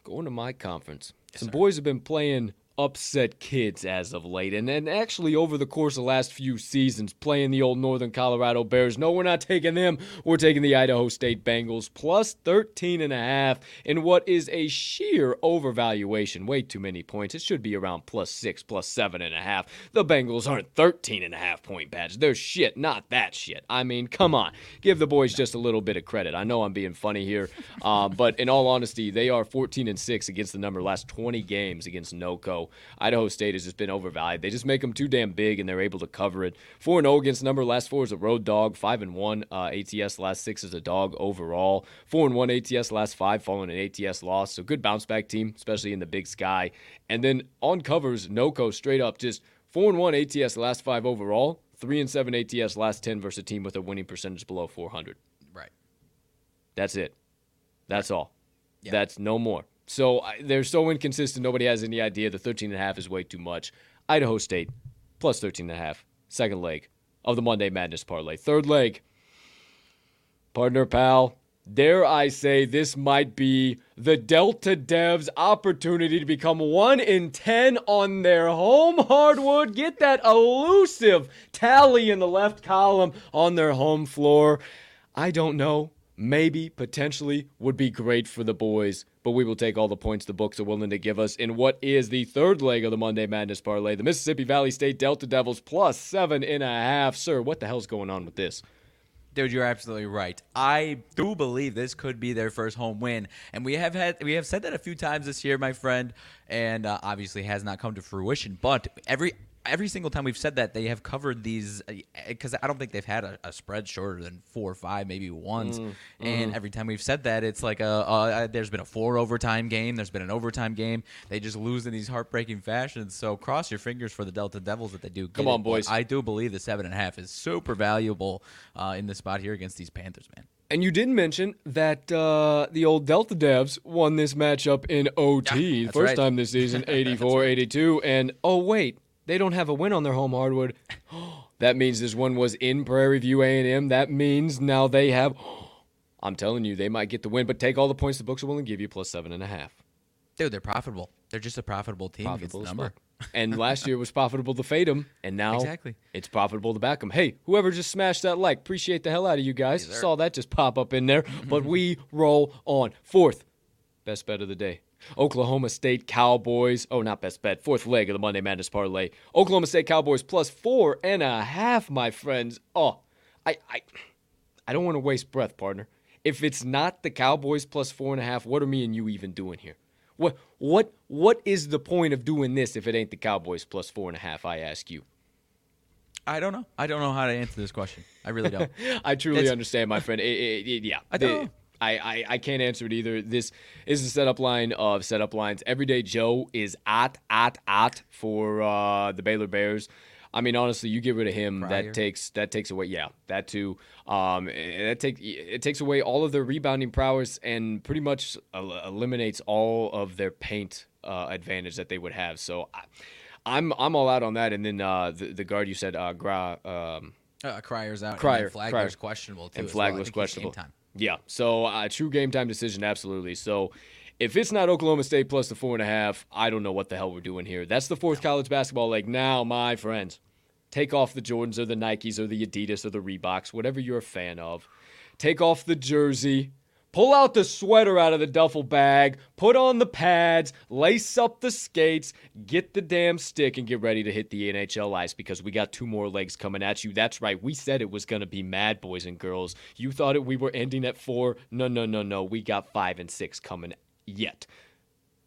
going to my conference. Yes, Some sir. boys have been playing upset kids as of late. And then actually over the course of the last few seasons playing the old Northern Colorado Bears. No, we're not taking them. We're taking the Idaho State Bengals plus 13 and a half in what is a sheer overvaluation. Way too many points. It should be around plus 6, plus 7 and a half. The Bengals aren't 13 and a half point badge. They're shit, not that shit. I mean, come on. Give the boys just a little bit of credit. I know I'm being funny here, uh, but in all honesty, they are 14 and 6 against the number last 20 games against NOCO. Idaho State has just been overvalued. They just make them too damn big, and they're able to cover it. Four and zero oh against number last four is a road dog. Five and one uh, ATS last six is a dog overall. Four and one ATS last five, following an ATS loss. So good bounce back team, especially in the Big Sky. And then on covers, NOCO straight up just four and one ATS last five overall. Three and seven ATS last ten versus a team with a winning percentage below 400. Right. That's it. That's all. That's no more. So they're so inconsistent. Nobody has any idea. The 13 and a half is way too much. Idaho State plus 13 and a half. Second leg of the Monday Madness parlay. Third leg, partner pal. Dare I say this might be the Delta Devs' opportunity to become one in ten on their home hardwood. Get that elusive tally in the left column on their home floor. I don't know maybe, potentially, would be great for the boys, but we will take all the points the books are willing to give us in what is the third leg of the Monday Madness parlay. The Mississippi Valley State Delta Devils plus seven and a half. Sir, what the hell's going on with this? Dude, you're absolutely right. I do believe this could be their first home win, and we have had we have said that a few times this year, my friend, and uh, obviously has not come to fruition. But every every single time we've said that they have covered these because uh, I don't think they've had a, a, spread shorter than four or five, maybe once. Mm, and mm. every time we've said that, it's like a, a, there's been a four overtime game, there's been an overtime game. They just lose in these heartbreaking fashions. So cross your fingers for the Delta Devils that they do. Come on, it. boys! But I do believe the seven and a half is super valuable uh, in the spot here against these Panthers, man. And you didn't mention that uh, the old Delta Devs won this matchup in OT, yeah, first right. time this season, 84 right. 82. And oh, wait, they don't have a win on their home hardwood. that means this one was in Prairie View A&M. That means now they have. I'm telling you, they might get the win, but take all the points the books are willing to give you plus seven and a half. Dude, they're profitable. They're just a profitable team. Profitable number. and last year was profitable to fade them, and now exactly. it's profitable to back them. Hey, whoever just smashed that like, appreciate the hell out of you guys. Yes, Saw that just pop up in there, but we roll on. Fourth, best bet of the day. Oklahoma State Cowboys. Oh, not best bet. Fourth leg of the Monday Madness parlay. Oklahoma State Cowboys plus four and a half, my friends. Oh, I, I, I don't want to waste breath, partner. If it's not the Cowboys plus four and a half, what are me and you even doing here? What, what, what is the point of doing this if it ain't the Cowboys plus four and a half? I ask you. I don't know. I don't know how to answer this question. I really don't. I truly it's, understand, my friend. It, it, it, yeah, I don't. I, I, I can't answer it either. This is the setup line of setup lines. Everyday Joe is at at at for uh, the Baylor Bears. I mean, honestly, you get rid of him, Fryer. that takes that takes away. Yeah, that too. Um, that take it takes away all of their rebounding prowess and pretty much el- eliminates all of their paint uh, advantage that they would have. So, I, I'm I'm all out on that. And then uh, the the guard you said, uh, Gra, um, Uh, Cryer's out. And Flagler's questionable too. and well. Flagler's game questionable. time. Yeah, so uh, true game time decision, absolutely. So if it's not Oklahoma State plus the four and a half, I don't know what the hell we're doing here. That's the fourth college basketball leg. Now, my friends, take off the Jordans or the Nikes or the Adidas or the Reeboks, whatever you're a fan of. Take off the jersey. Pull out the sweater out of the duffel bag, put on the pads, lace up the skates, get the damn stick, and get ready to hit the NHL ice because we got two more legs coming at you. That's right, we said it was going to be mad, boys and girls. You thought it, we were ending at four. No, no, no, no. We got five and six coming yet.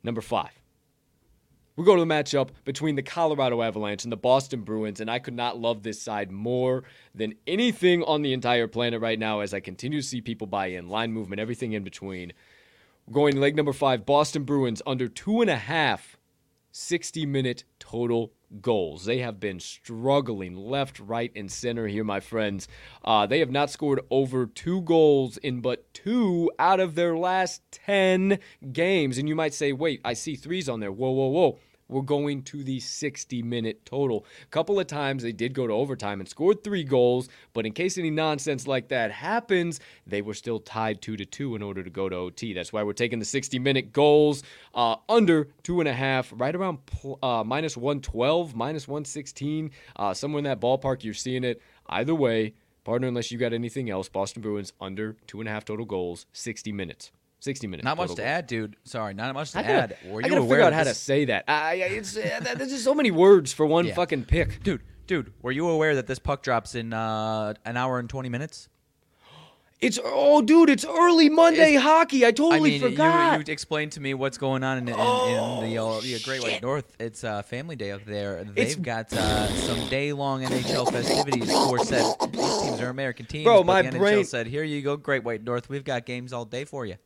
Number five. We go to the matchup between the Colorado Avalanche and the Boston Bruins, and I could not love this side more than anything on the entire planet right now as I continue to see people buy in, line movement, everything in between. Going leg number five, Boston Bruins under two and a half 60 minute total goals. They have been struggling left, right, and center here, my friends. Uh, they have not scored over two goals in but two out of their last 10 games. And you might say, wait, I see threes on there. Whoa, whoa, whoa. We're going to the 60 minute total. A couple of times they did go to overtime and scored three goals, but in case any nonsense like that happens, they were still tied two to two in order to go to OT. That's why we're taking the 60 minute goals uh, under two and a half, right around uh, minus 112, minus 116, uh, somewhere in that ballpark. You're seeing it either way. Partner, unless you got anything else, Boston Bruins under two and a half total goals, 60 minutes. 60 minutes. Not much to goals. add, dude. Sorry, not much to I gotta, add. Were I you gotta aware figure out how to say that. I, I- it's, uh, there's just so many words for one Yeah. fucking pick. Dude, dude, were you aware that this puck drops in uh, an hour and 20 minutes? It's oh, dude, it's early Monday It's- hockey. I totally I mean, forgot. you, you explaed to me what's going on in, in, Oh, in the, uh, the Great White. North. It's uh, Family Day up there. They've got uh, some day-long NHL festivities for said these teams are American teams. Bro, my the NHL brain- said, "Here you go, Great White North. We've got games all day for you."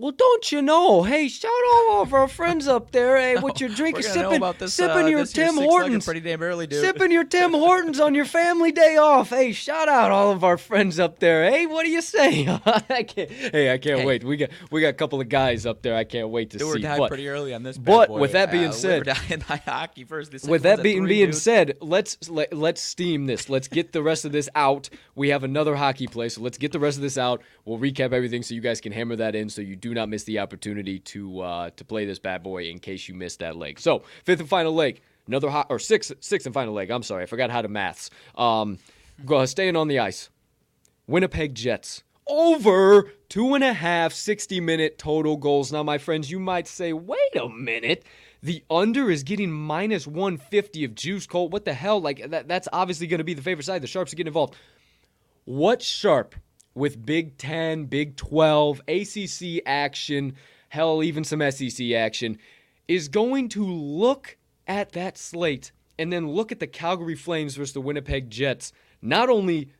Well, don't you know? Hey, shout out all of our friends up there. Hey, what you're drinking, know sipping, about this, sipping uh, your this Tim Hortons, pretty damn early, dude. sipping your Tim Hortons on your family day off. Hey, shout out all of our friends up there. Hey, what do you say? I can't, hey, I can't Hey. wait. We got we got a couple of guys up there. I can't wait to see. die But pretty early on this. but boy. with that being uh, said- live or die in high hockey first. This with that being three, being dude. said, let's let, let's steam this. Let's get the rest of this out. We have another hockey play, so let's get the rest of this out. We'll recap everything so you guys can hammer that in, so you do not miss the opportunity to uh, to play this bad boy in case you missed that leg. So fifth and final leg, another hot or sixth sixth and final leg. I'm sorry, I forgot how to maths. Um, staying on the ice. Winnipeg Jets over two and a half 60 minute total goals. Now, my friends, you might say, wait a minute. The under is getting minus 150 of juice, Colt. What the hell? Like, that, that's obviously going to be the favorite side. The Sharps are getting involved. What Sharp with Big 10, Big 12, ACC action, hell, even some SEC action, is going to look at that slate and then look at the Calgary Flames versus the Winnipeg Jets, not only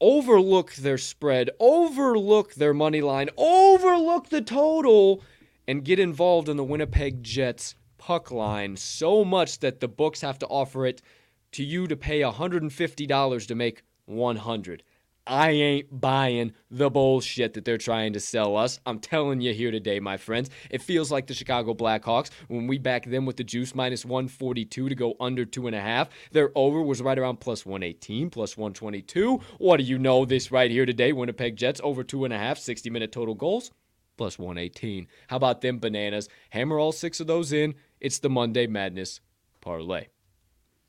overlook their spread, overlook their money line, overlook the total, and get involved in the Winnipeg Jets puck line so much that the books have to offer it to you to pay $150 to make 100. I ain't buying the bullshit that they're trying to sell us. I'm telling you here today, my friends. It feels like the Chicago Blackhawks when we back them with the juice minus 142 to go under two and a half. Their over was right around plus 118, plus 122. What do you know? This right here today, Winnipeg Jets over two and a half, 60 minute total goals, plus 118. How about them bananas? Hammer all six of those in. It's the Monday Madness parlay.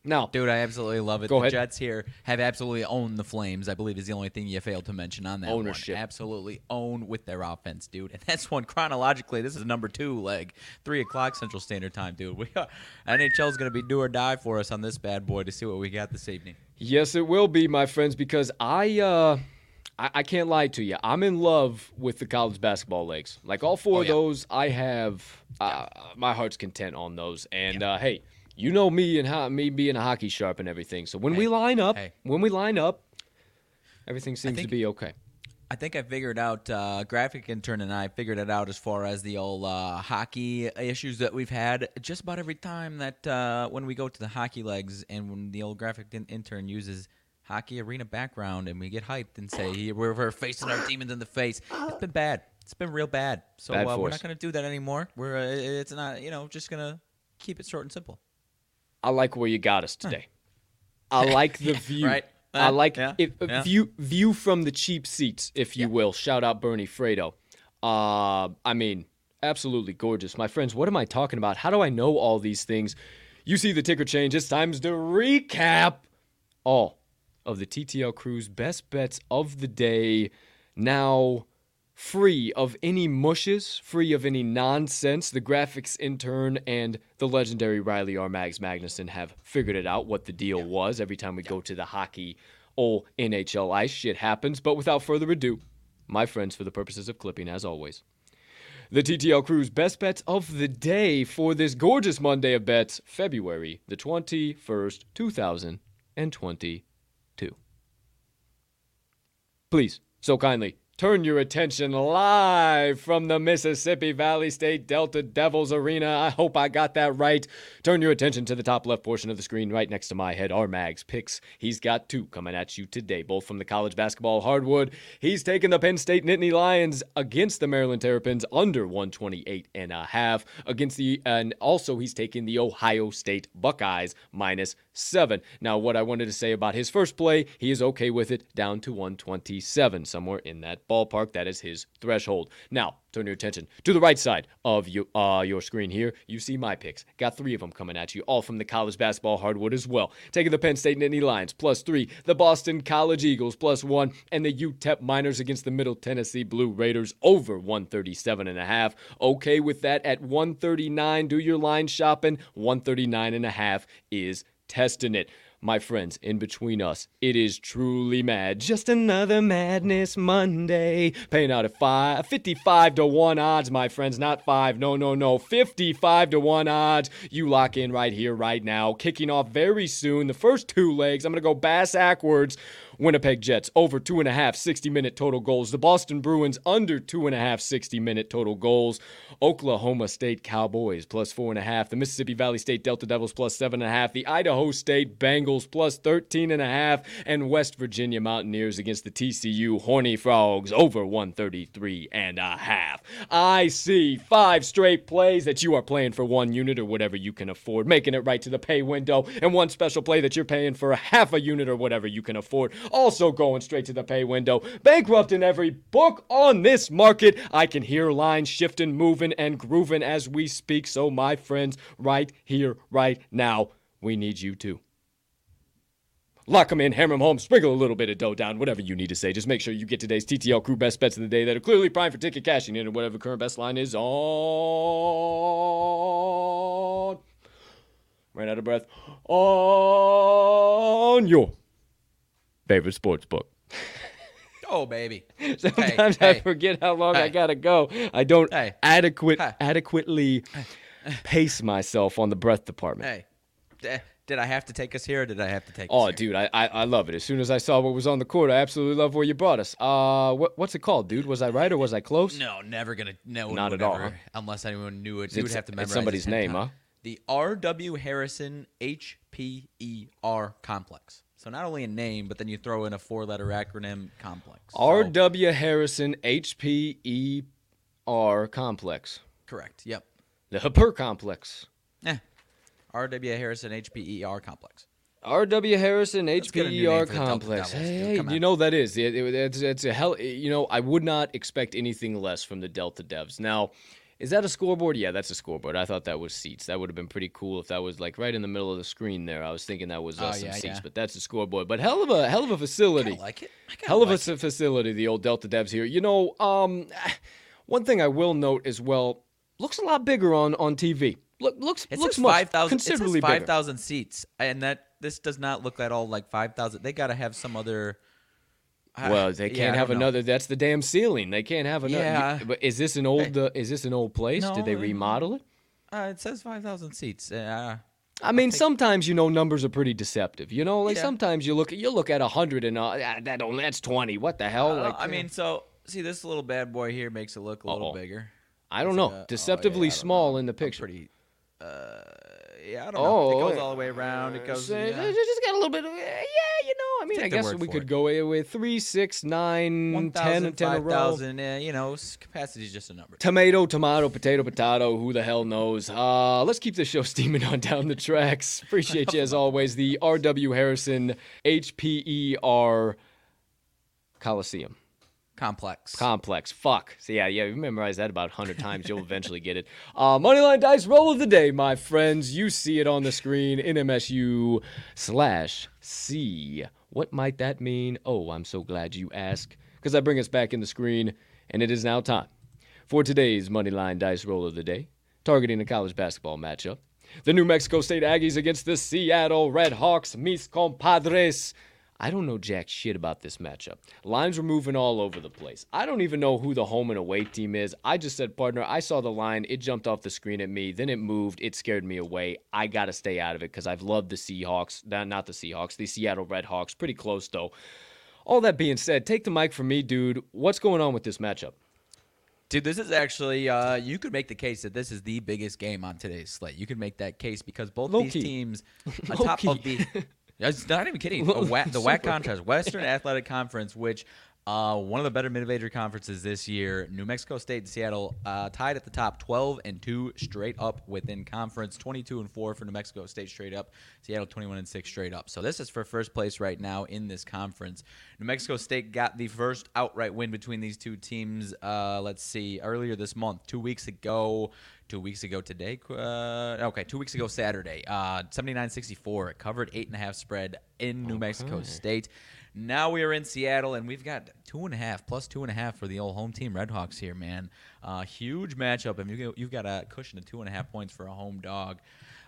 Now, Dude, I absolutely love it. Go the ahead. Jets here have absolutely owned the Flames. I believe is the only thing you failed to mention on that Ownership. one. Absolutely own with their offense, dude. And that's one chronologically. This is number two leg, three o'clock Central Standard Time, dude. We are, NHL is going to be do or die for us on this bad boy to see what we got this evening. Yes, it will be, my friends, because I uh I, I can't lie to you. I'm in love with the college basketball legs. Like all four Oh, of yeah. those, I have uh, my heart's content on those. And uh, hey, you know me and how me being a hockey sharp and everything. So when we line up, hey. when we line up, everything seems to be okay. I think I figured out uh, graphic intern and I figured it out as far as the old uh, hockey issues that we've had. Just about every time that uh, when we go to the hockey legs and when the old graphic in- intern uses hockey arena background and we get hyped and say we're, we're facing our demons in the face, it's been bad. It's been real bad. So Bad uh, we're not going to do that anymore. We're uh, it's not you know just gonna keep it short and simple. I like where you got us today. I like the view. right. I like yeah, if, yeah. view view from the cheap seats, if you will. Shout out Bernie Fredo. Uh, I mean, absolutely gorgeous, my friends. What am I talking about? How do I know all these things? You see the ticker change. It's time to recap all of the TTL Crew's best bets of the day. Now free of any mushes, free of any nonsense. The graphics intern and the legendary Riley R. Mags Magnuson have figured it out what the deal was. Every time we go to the hockey or NHL ice, shit happens. But without further ado, my friends, for the purposes of clipping, as always, the TTL Crew's best bets of the day for this gorgeous Monday of bets, February the 21st, 2022. Please, so kindly, turn your attention live from the Mississippi Valley State Delta Devils Arena. I hope I got that right. Turn your attention to the top left portion of the screen right next to my head. Our Mags picks. He's got two coming at you today, both from the college basketball hardwood. He's taking the Penn State Nittany Lions against the Maryland Terrapins under 128 and a half against the and also he's taking the Ohio State Buckeyes minus 7. Now what I wanted to say about his first play, he is okay with it down to 127 somewhere in that ballpark. That is his threshold. Now, turn your attention to the right side of you, uh, your screen here. You see my picks. Got three of them coming at you, all from the college basketball hardwood as well. Taking the Penn State Nittany Lions plus three, the Boston College Eagles plus one, and the UTEP Miners against the Middle Tennessee Blue Raiders over 137 and a half. Okay with that at 139. Do your line shopping. 139 and a half is testing it. My friends, in between us, it is truly mad. Just another Madness Monday. Paying out at five, 55 to 1 odds, my friends. Not 5. No, no, no. 55 to 1 odds. You lock in right here, right now. Kicking off very soon. The first two legs. I'm going to go bass backwards. Winnipeg Jets over two and a half 60 minute total goals. The Boston Bruins under two and a half 60 minute total goals. Oklahoma State Cowboys plus four and a half. The Mississippi Valley State Delta Devils plus seven and a half. The Idaho State Bengals plus 13 and a half. And West Virginia Mountaineers against the TCU Horny Frogs over 133 and a half. I see five straight plays that you are playing for one unit or whatever you can afford, making it right to the pay window, and one special play that you're paying for a half a unit or whatever you can afford, also going straight to the pay window. Bankrupting every book on this market. I can hear lines shifting, moving, and grooving as we speak. So, my friends, right here, right now, we need you too. Lock them in, hammer them home, sprinkle a little bit of dough down, whatever you need to say. Just make sure you get today's TTL crew best bets of the day that are clearly primed for ticket cashing in and whatever current best line is on. Ran out of breath. On your favorite sports book. Oh baby. Sometimes I hey. forget how long I gotta go. I don't Hey. adequate Hey. adequately pace myself on the breath department. Hey, did I have to take us here, or did I have to take? Oh, us here? dude, I, I I love it. As soon as I saw what was on the court, I absolutely love where you brought us. Uh, what what's it called, dude? Was I right or was I close? No, never gonna. No, Not at all, ever, huh? Unless anyone knew it, you would have to it's memorize somebody's name, huh? The R.W. Harrison HPER complex. So not only a name, but then you throw in a four-letter acronym complex. So- R.W. Harrison HPER complex. correct. Yep. The Happer complex. Eh. R.W. Harrison HPER complex. R.W. Harrison Let's get a new HPER name for the Delta complex. Hey, you know that is it, it- it's, it's a hell. You know, I would not expect anything less from the Delta Devs. Now, is that a scoreboard? Yeah, that's a scoreboard. I thought that was seats. That would have been pretty cool if that was like right in the middle of the screen there. I was thinking that was uh, Oh, some yeah, seats, yeah. but that's a scoreboard. But hell of a hell of a facility. I like it. I Hell of a s- facility, the old Delta Devs here. You know, um, one thing I will note as well looks a lot bigger on on TV. Look, looks It looks much five thousand. It considerably says five bigger. thousand seats, and that this does not look at all like five thousand. They got to have some other. I- Well, they can't I have don't know. another. That's the damn ceiling. They can't have another. Yeah. But is this an old? Uh, is this an old place? Did they No, remodel it? Uh, it says five thousand seats. Uh, I mean, sometimes you know numbers are pretty deceptive. You know, like Yeah. sometimes you look at you look at hundred and uh, that only that's twenty. What the hell? Uh, like, I mean, so see this little bad boy here makes it look a little Uh-oh. bigger. I don't It's know, like a- oh, deceptively yeah, I don't small know. in the I'm picture. Pretty. Yeah, I don't know. Oh, It goes all the way around. It goes. Say, yeah. it just got a little bit of yeah, you know. I mean, Take I guess we could it. go away with three, six, nine, ten, and ten in a row. 5,000, uh, you know, capacity is just a number. Tomato, tomato, potato, potato. Who the hell knows? Uh, let's keep the show steaming on down the tracks. Appreciate you as always. The R.W. Harrison HPER Coliseum. Complex. Complex. Fuck. So yeah, yeah, you memorize that about 100 times. You'll eventually get it. Uh, Moneyline Dice roll of the day, my friends. You see it on the screen. NMSU slash C. What might that mean? Oh, I'm so glad you ask. Because I bring us back in the screen, and it is now time for today's Moneyline Dice roll of the day, targeting a college basketball matchup. The New Mexico State Aggies against the Seattle Red Hawks, mis compadres. I don't know jack shit about this matchup. Lines were moving all over the place. I don't even know who the home and away team is. I just said, partner, I saw the line. It jumped off the screen at me. Then it moved. It scared me away. I got to stay out of it because I've loved the Seahawks. Not the Seahawks, the Seattle Redhawks. Pretty close, though. All that being said, take the mic from me, dude. What's going on with this matchup? Dude, this is actually uh, you could make the case that this is the biggest game on today's slate. You could make that case because both Low these key. teams Low atop of key. It's not even kidding. Wa- the WAC contrast, Western Athletic Conference, which uh, one of the better mid-major conferences this year. New Mexico State and Seattle uh, tied at the top, 12 and two straight up within conference, 22 and four for New Mexico State straight up, Seattle 21 and six straight up. So this is for first place right now in this conference. New Mexico State got the first outright win between these two teams. Uh, let's see, earlier this month, two weeks ago. Two weeks ago today, uh, okay, two weeks ago Saturday, uh, 79-64. It covered eight and a half spread in New Mexico State. Now we are in Seattle, and we've got two and a half plus two and a half for the old home team Redhawks here, man. Uh, huge matchup, and you- you've got a cushion of two and a half points for a home dog.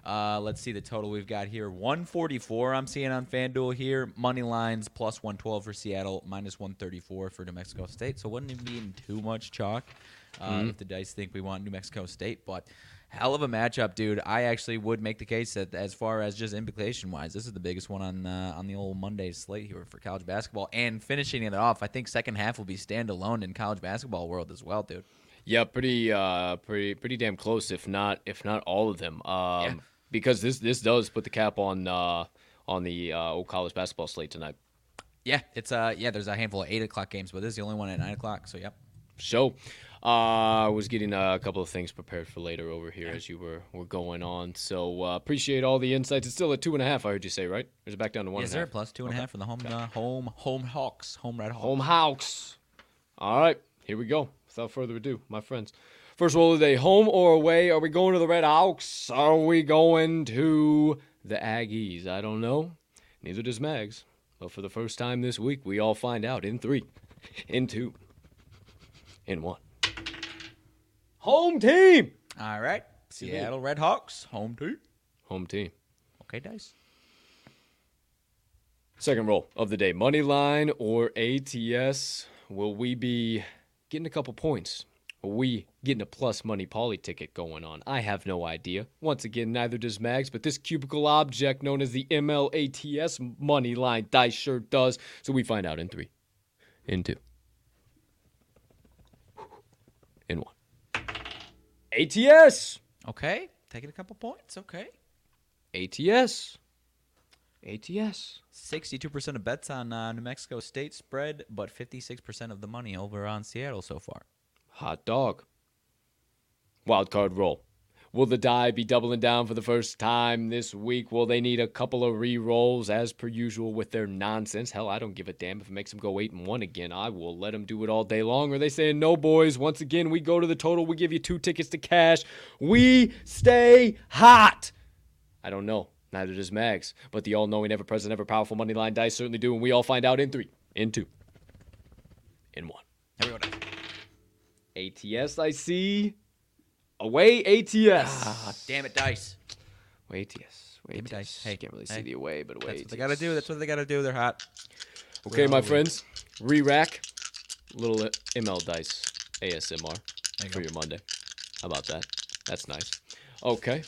Uh, let's see the total we've got here 144 I'm seeing on FanDuel here. Money lines plus 112 for Seattle, minus 134 for New Mexico State. So wouldn't even be in too much chalk uh, if the dice think we want New Mexico State. But hell of a matchup, dude. I actually would make the case that as far as just implication wise, this is the biggest one on uh, on the old Monday slate here for college basketball. And finishing it off, I think second half will be standalone in college basketball world as well, dude. Yeah, pretty, uh, pretty, pretty damn close. If not, if not all of them. Um, Yeah. because this this does put the cap on uh on the uh, old college basketball slate tonight. Yeah, it's uh yeah. There's a handful of eight o'clock games, but this is the only one at nine o'clock. So yep. So, uh, I was getting a couple of things prepared for later over here as you were were going on. So uh, appreciate all the insights. It's still at two and a half. I heard you say right. Is it back down to one? Yes, and a? Plus two and a half for the home uh, home home Hawks, home Red Hawks. Home Hawks. All right, here we go. Without further ado, my friends. First of the day, home or away? Are we going to the Red Hawks? Are we going to the Aggies? I don't know. Neither does Mags. But for the first time this week, we all find out in three, in two, in one. Home team. All right, Seattle Red Hawks, home team. Home team. Okay, dice. Second roll of the day, money line or ATS. Will we be getting a couple points? Are we getting a plus money poly ticket going on? I have no idea. Once again, neither does Mags, but this cubicle object known as the MLATS money line dice sure does. So we find out in three, in two, in one. ATS! Okay, taking a couple points. Okay. ATS! ATS. Sixty-two percent of bets on uh, New Mexico State spread, but fifty-six percent of the money over on Seattle so far. Hot dog. Wild card roll. Will the die be doubling down for the first time this week? Will they need a couple of re rolls as per usual with their nonsense? Hell, I don't give a damn if it makes them go 8 and 1 again. I will let them do it all day long. Are they saying, no, boys? Once again, we go to the total. We give you two tickets to cash. We stay hot. I don't know. Neither does Mags. But the all knowing, ever present, ever powerful money line dice certainly do. And we all find out in three, in two, in one. Everyone. ATS, I see. Away ATS. Ah, damn it, dice. Away ATS. Away Give me ATS. dice. Hey, can't really hey. see the away, but away That's ATS. what they gotta do. That's what they gotta do. They're hot. okay, my friends. Re-rack. Little ML dice ASMR you for go. your Monday. How about that? That's nice. Okay.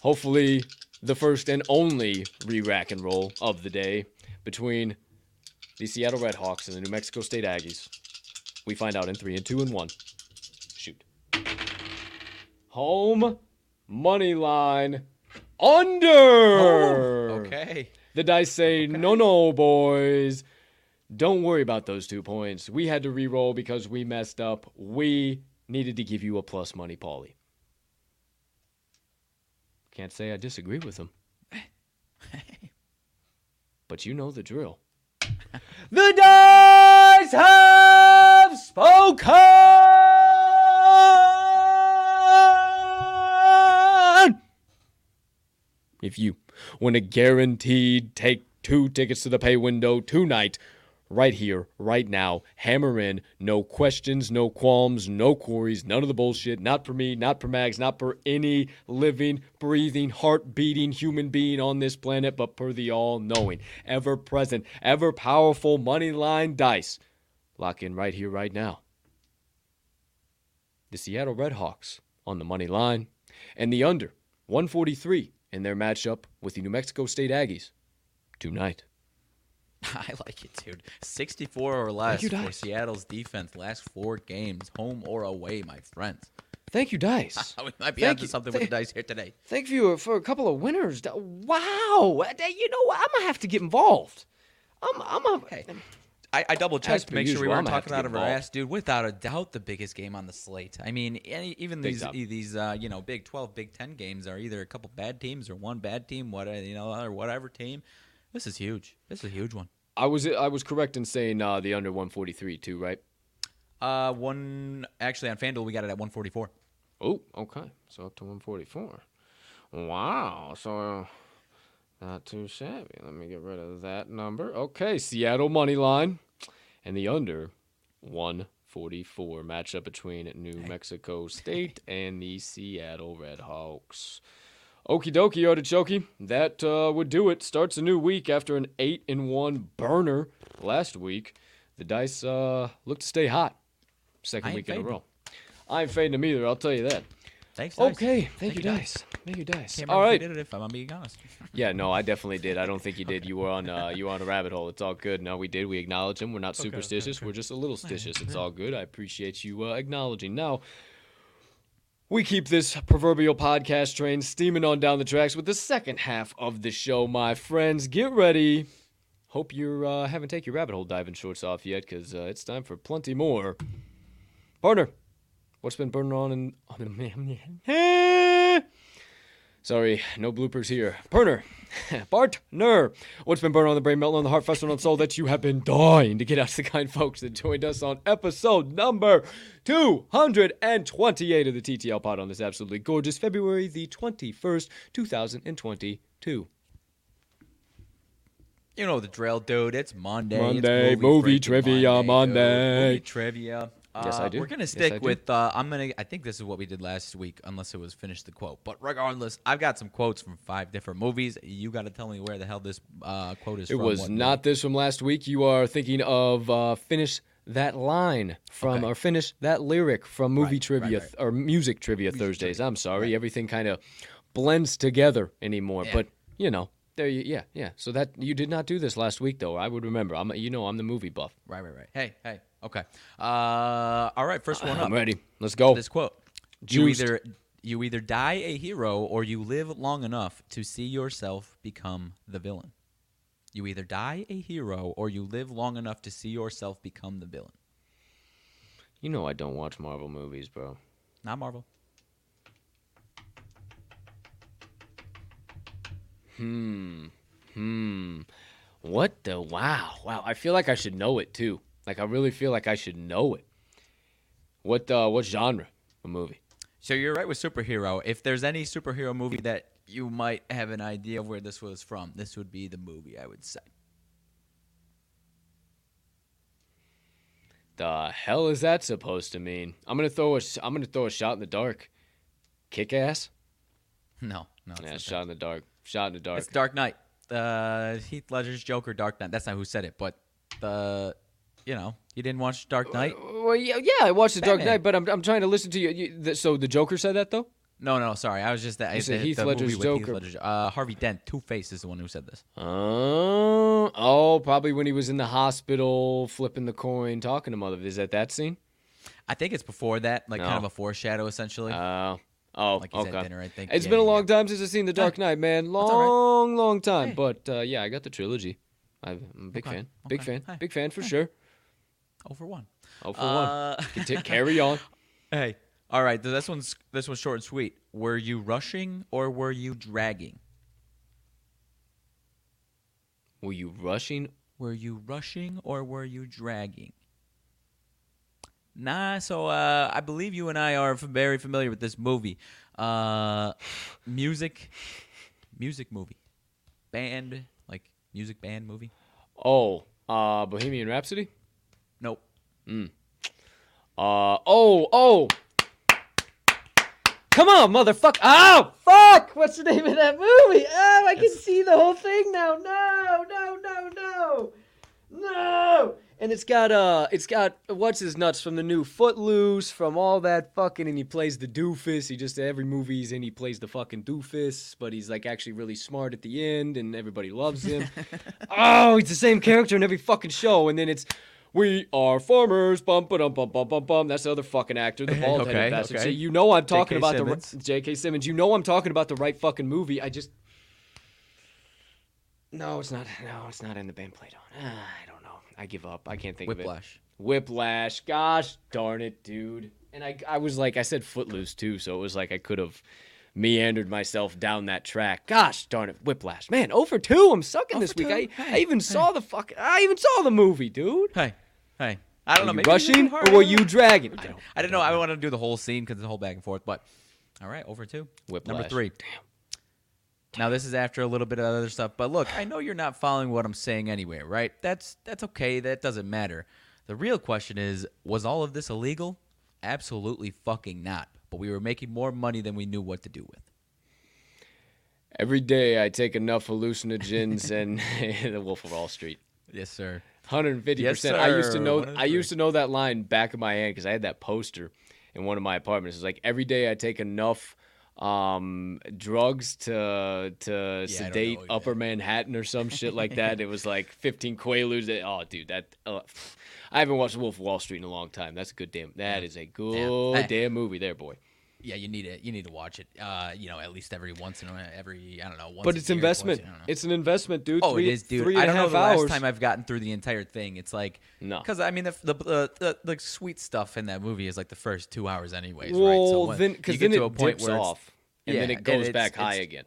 Hopefully the first and only re-rack and roll of the day between the Seattle Red Hawks and the New Mexico State Aggies. We find out in three and two and one. Home money line under. Oh, okay. The dice say, no, no, boys. Don't worry about those two points. We had to re-roll because we messed up. We needed to give you a plus money, Paulie. Can't say I disagree with him. but you know the drill. the dice have spoken! If you want a guaranteed take two tickets to the pay window tonight, right here, right now, hammer in, no questions, no qualms, no queries, none of the bullshit, not for me, not for Mags, not for any living, breathing, heart beating human being on this planet, but for the all knowing, ever present, ever powerful money line dice. Lock in right here, right now. The Seattle Redhawks on the money line, and the under 143 in their matchup with the New Mexico State Aggies tonight. I like it, dude. 64 or less for Dice. Seattle's defense last four games, home or away, my friends. Thank you, Dice. we might be Thank onto you. something Thank- with the dice here today. Thank you for a couple of winners. Wow. You know what? I'm going to have to get involved. I'm, I'm a, Hey, I, I double checked to make sure we weren't talking out of our ass, dude. Without a doubt, the biggest game on the slate. I mean, any, even Big these these uh, you know Big 12, Big 10 games are either a couple bad teams or one bad team, what you know, or whatever team. This is huge. This is a huge one. I was I was correct in saying uh, the under 143 too, right? Uh, one actually on FanDuel we got it at 144. Oh, okay. So up to 144. Wow. So uh, not too shabby. Let me get rid of that number. Okay, Seattle money line and the under 144 matchup between New Mexico State and the Seattle Red Hawks. Okie dokie, artichoke. That uh, would do it. Starts a new week after an eight and one burner last week. The dice uh, look to stay hot. Second week in a row. I ain't fading them either. I'll tell you that. Thanks. Dice. Okay, thank, you, Dice. Dice. Thank you, Dice. Can't All remember if did it if I'm being honest. Yeah, no, I definitely did. I don't think you did. You were on uh, you were on a rabbit hole. It's all good. No, we did. We acknowledge him. We're not okay, superstitious. We're just a little stitious. It's all good. I appreciate you uh, acknowledging. Now, we keep this proverbial podcast train steaming on down the tracks with the second half of the show, my friends. Get ready. Hope you uh, haven't taken your rabbit hole diving shorts off yet, because uh, it's time for plenty more. Partner, what's been burning on in? Sorry, no bloopers here. Burner, partner, what's been burning on the brain, melting on the heart, festering on the soul that you have been dying to get out to the kind folks that joined us on episode number 228 of the TTL pod on this absolutely gorgeous February the 21st, 2022. You know the drill, dude. It's Monday. Monday, it's movie freaking trivia dude. Monday. Movie trivia. Yes, I Uh, do. We're gonna stick do. with. Uh, I'm gonna. I think this is what we did last week, unless it was finish the quote. But regardless, I've got some quotes from five different movies. You got to tell me where the hell this uh, quote is It from. was what not this from last week. You are thinking of uh, finish that line from Okay. or finish that lyric from movie Right, right, trivia right. or music trivia Thursdays. I'm sorry, everything kind of blends together anymore. Yeah. But you know, there you yeah yeah. So that you did not do this last week though. I would remember. I'm you know I'm the movie buff. Right, right, right. Hey, hey. Okay. Uh, all right. First one up. I'm ready. Let's go. This quote: "You either you either die a hero or you live long enough to see yourself become the villain. You either die a hero or you live long enough to see yourself become the villain. You know I don't watch Marvel movies, bro. Not Marvel. Hmm. Hmm. What the wow. Wow. I feel like I should know it too. Like I really feel like I should know it. What uh what genre a movie? So you're right with superhero. If there's any superhero movie that you might have an idea of where this was from, this would be the movie. I would say. The hell is that supposed to mean? I'm gonna throw a I'm gonna throw a shot in the dark. Kick ass? No, no. It's Yeah, not that. shot in the dark. Shot in the dark. It's Dark Knight. Uh, Heath Ledger's Joker, Dark Knight. That's not who said it, but the, you know, you didn't watch Dark Knight. Well, yeah, yeah, I watched the Dark Batman. Knight, but I'm I'm trying to listen to you. you so the Joker said that though. No, no, sorry. I was just that. Said the, Heath the Ledger's Heath Joker. Ledger's- uh, Harvey Dent, Two Face, is the one who said this. Oh, oh, probably when he was in the hospital flipping the coin, talking to mother. Is that that scene? I think it's before that, like kind of a foreshadow, essentially. Uh, oh, Like he's at okay. dinner, I think. It's Yeah, been a yeah, long time since I've seen The Dark Knight, man. all right. Long, long time. Hey. But uh, yeah, I got the trilogy. I'm a big Okay, fan. Big okay. fan. Hey. Big fan for sure. Oh for one. Oh, for one. Uh, Conti- carry on. hey, all right. This one's this one's short and sweet. Were you rushing or were you dragging? Were you rushing? Were you rushing or were you dragging? Nah, so uh, I believe you and I are f- very familiar with this movie. Uh, music, music movie, band, like music band movie. Oh, uh, Bohemian Rhapsody? Nope. Uh, oh, oh. Come on, motherfucker. Oh, fuck. What's the name of that movie? Oh, I can see the whole thing now. No, no, no, no. No. And it's got, uh, it's got, what's his nuts from the new Footloose, from all that fucking, and he plays the doofus. He just, every movie he's in, he plays the fucking doofus, but he's like actually really smart at the end, and everybody loves him. oh, he's the same character in every fucking show, and then it's, we are farmers, bum ba dum bum bum bum bum. That's the other fucking actor, the bald headed Okay, bastard. okay. So you know I'm talking about Simmons. the J.K. Simmons. You know I'm talking about the right fucking movie. I just no, it's not. No, it's not in the band played on. Ah, I don't know. I give up. I can't think of Whiplash. it. Whiplash. Whiplash. Gosh darn it, dude. And I, I was like, I said Footloose too, so it was like I could have meandered myself down that track. Gosh darn it, Whiplash. Man, over two. I'm sucking this week. I, two? I Hey, even saw the fuck. I even saw the movie, dude. Hey, hey. I don't Were know. maybe rushing or were you dragging? I, don't, I didn't know. I want to do the whole scene because the whole back and forth. But all right, over two. Number Whiplash. three. Now this is after a little bit of other stuff, but look, I know you're not following what I'm saying anyway, right? That's that's okay. That doesn't matter. The real question is, was all of this illegal? Absolutely fucking not. But we were making more money than we knew what to do with. Every day I take enough hallucinogens and the Wolf of Wall Street. Yes, sir. 150%. Yes, I used to know I used to know that line back of my hand cuz I had that poster in one of my apartments. It's like every day I take enough um drugs to to know, sedate yeah. upper manhattan or some shit like that. It was like 15 quaaludes. That, oh dude that uh, i haven't watched wolf of wall street in a long time. That's a good damn that is a good damn movie there boy Yeah, you need it. You need to watch it. Uh, you know, at least every once in a every I don't know. Once but a it's investment I don't know. it's an investment dude Oh, Three- it is, dude. three I don't know the hours last time I've gotten through the entire thing. It's like No. because I mean the the, the the the sweet stuff in that movie is like the first two hours, anyways, right? well So when then you because get then to it a point dips where off and Yeah, then it goes it's- back high it's- again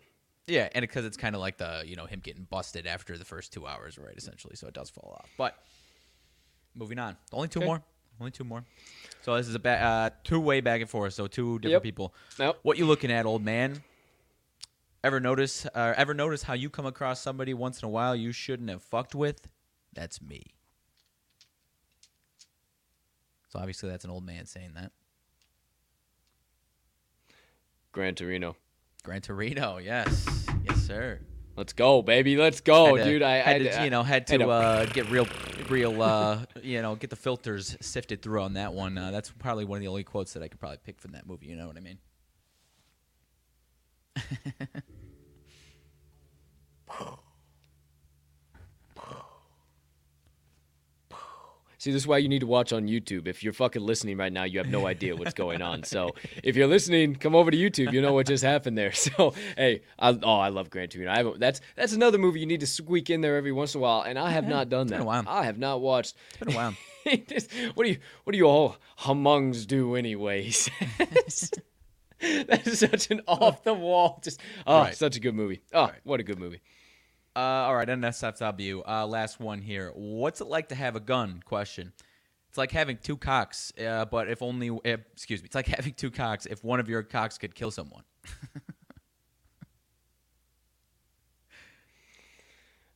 yeah, and because it's kind of like the you know him getting busted after the first two hours, right? Essentially, so it does fall off. But moving on, only two Okay. more, only two more. So this is a ba- uh, two way back and forth. So two different Yep. people. Yep. What you looking at, old man? Ever notice? Uh, ever notice how you come across somebody once in a while you shouldn't have fucked with? That's me. So obviously that's an old man saying that. gran torino Gran Torino, yes, yes, sir. Let's go baby let's go Had to- dude i had I- to, you know had to- uh, get real, real, uh, you know, get the filters sifted through on that one. Uh, that's probably one of the only quotes that I could probably pick from that movie. You know what I mean? See, this is why you need to watch on YouTube. If you're fucking listening right now, you have no idea what's going on. So if you're listening, come over to YouTube. You know what just happened there. So hey, I, oh, I love Gran Torino. I haven't, that's that's another movie you need to squeak in there every once in a while, and I have not done that. been that. a while. I have not watched. It's been a while. what do you what do you all humungs do anyways? That's such an off the wall, just oh, Right. such a good movie. Oh, Right. what a good movie. Uh, all right, NSFW. Uh, last one here. What's it like to have a gun? Question. It's like having two cocks, uh, but if only. Uh, excuse me. It's like having two cocks if one of your cocks could kill someone.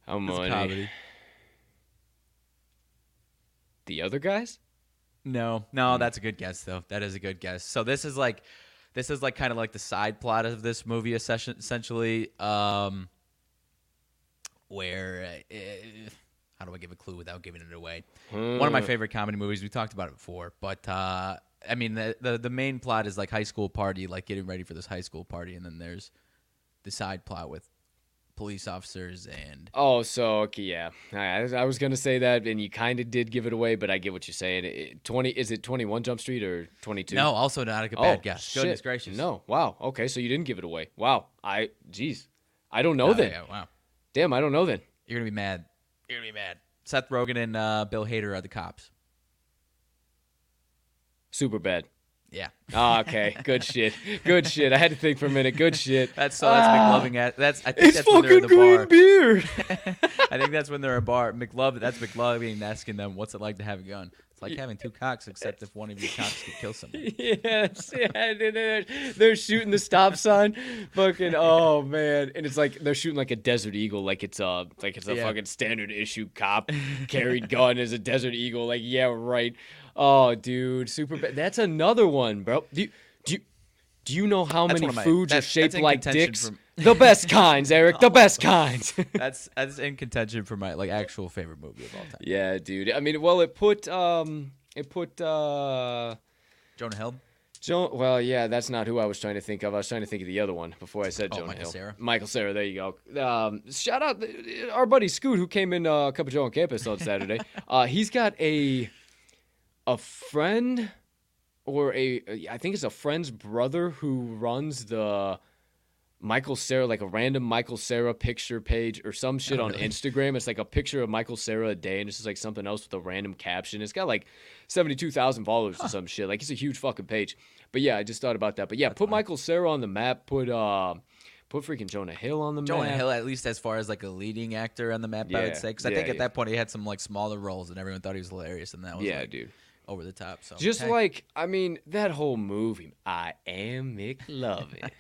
How It's a many? comedy. The other guys? No, no, that's a good guess though. That is a good guess. So this is like, this is like kind of like the side plot of this movie, essentially. Um, where, uh, how do I give a clue without giving it away? One of my favorite comedy movies. We talked about it before, but uh, I mean, the, the the main plot is like high school party, like getting ready for this high school party, and then there's the side plot with police officers and Oh, so okay, yeah. I, I was gonna say that, and you kind of did give it away, but I get what you're saying. It, Twenty is it Twenty One Jump Street or Twenty Two? no, also not a good oh, guess. shit. Goodness gracious, No, wow. Okay, so you didn't give it away. Wow. I, jeez, I don't know Oh, then. yeah, wow, Damn, I don't know then. you're gonna be mad. You're gonna be mad. Seth Rogen and uh, Bill Hader are the cops. Superbad. Yeah, Ah, okay, good shit. Good shit. I had to think for a minute. Good shit. that's so that's Ah. McLovin at that's I think It's that's when they're in fucking the green bar. beer. I think that's when they're at a bar. McLovin, that's McLovin asking them, "What's it like to have a gun?" It's like having two cocks, except if one of your cocks could kill somebody. yes, yeah, they're, they're shooting the stop sign. Fucking oh man, and it's like they're shooting like a Desert Eagle, like it's a like it's a Yeah. fucking standard issue cop carried gun as a Desert Eagle. Like yeah, right. Oh, dude, Superbad. That's another one, bro. Do you do you, do you know how That's many my- foods are shaped like dicks? from- the best kinds, Eric. The best kinds. That's that's in contention for my like actual favorite movie of all time. yeah, dude. I mean, well, it put um, it put uh. Jonah Hill. Joan, well, yeah, that's not who I was trying to think of. I was trying to think of the other one before I said Oh, Jonah Michael Hill. Cera. Michael Cera, there you go. Um, shout out uh, our buddy Scoot who came in uh, Cup of Joe on campus on Saturday. uh, he's got a a friend or a I think it's a friend's brother who runs the Michael Cera like a random Michael Cera picture page or some shit on? Instagram. It's like a picture of Michael Cera a day, and it's just like something else with a random caption. It's got like seventy two thousand followers or some shit. Like it's a huge fucking page. But yeah, I just thought about that. But yeah, put Michael Cera on the map. Put uh, put freaking Jonah Hill on the Jonah map. Jonah Hill, at least as far as like a leading actor on the map, I would say, because I yeah, think at yeah. that point he had some like smaller roles, and everyone thought he was hilarious, and that was Yeah, like, dude. Over the top. So Just like I mean, that whole movie, I am McLovin.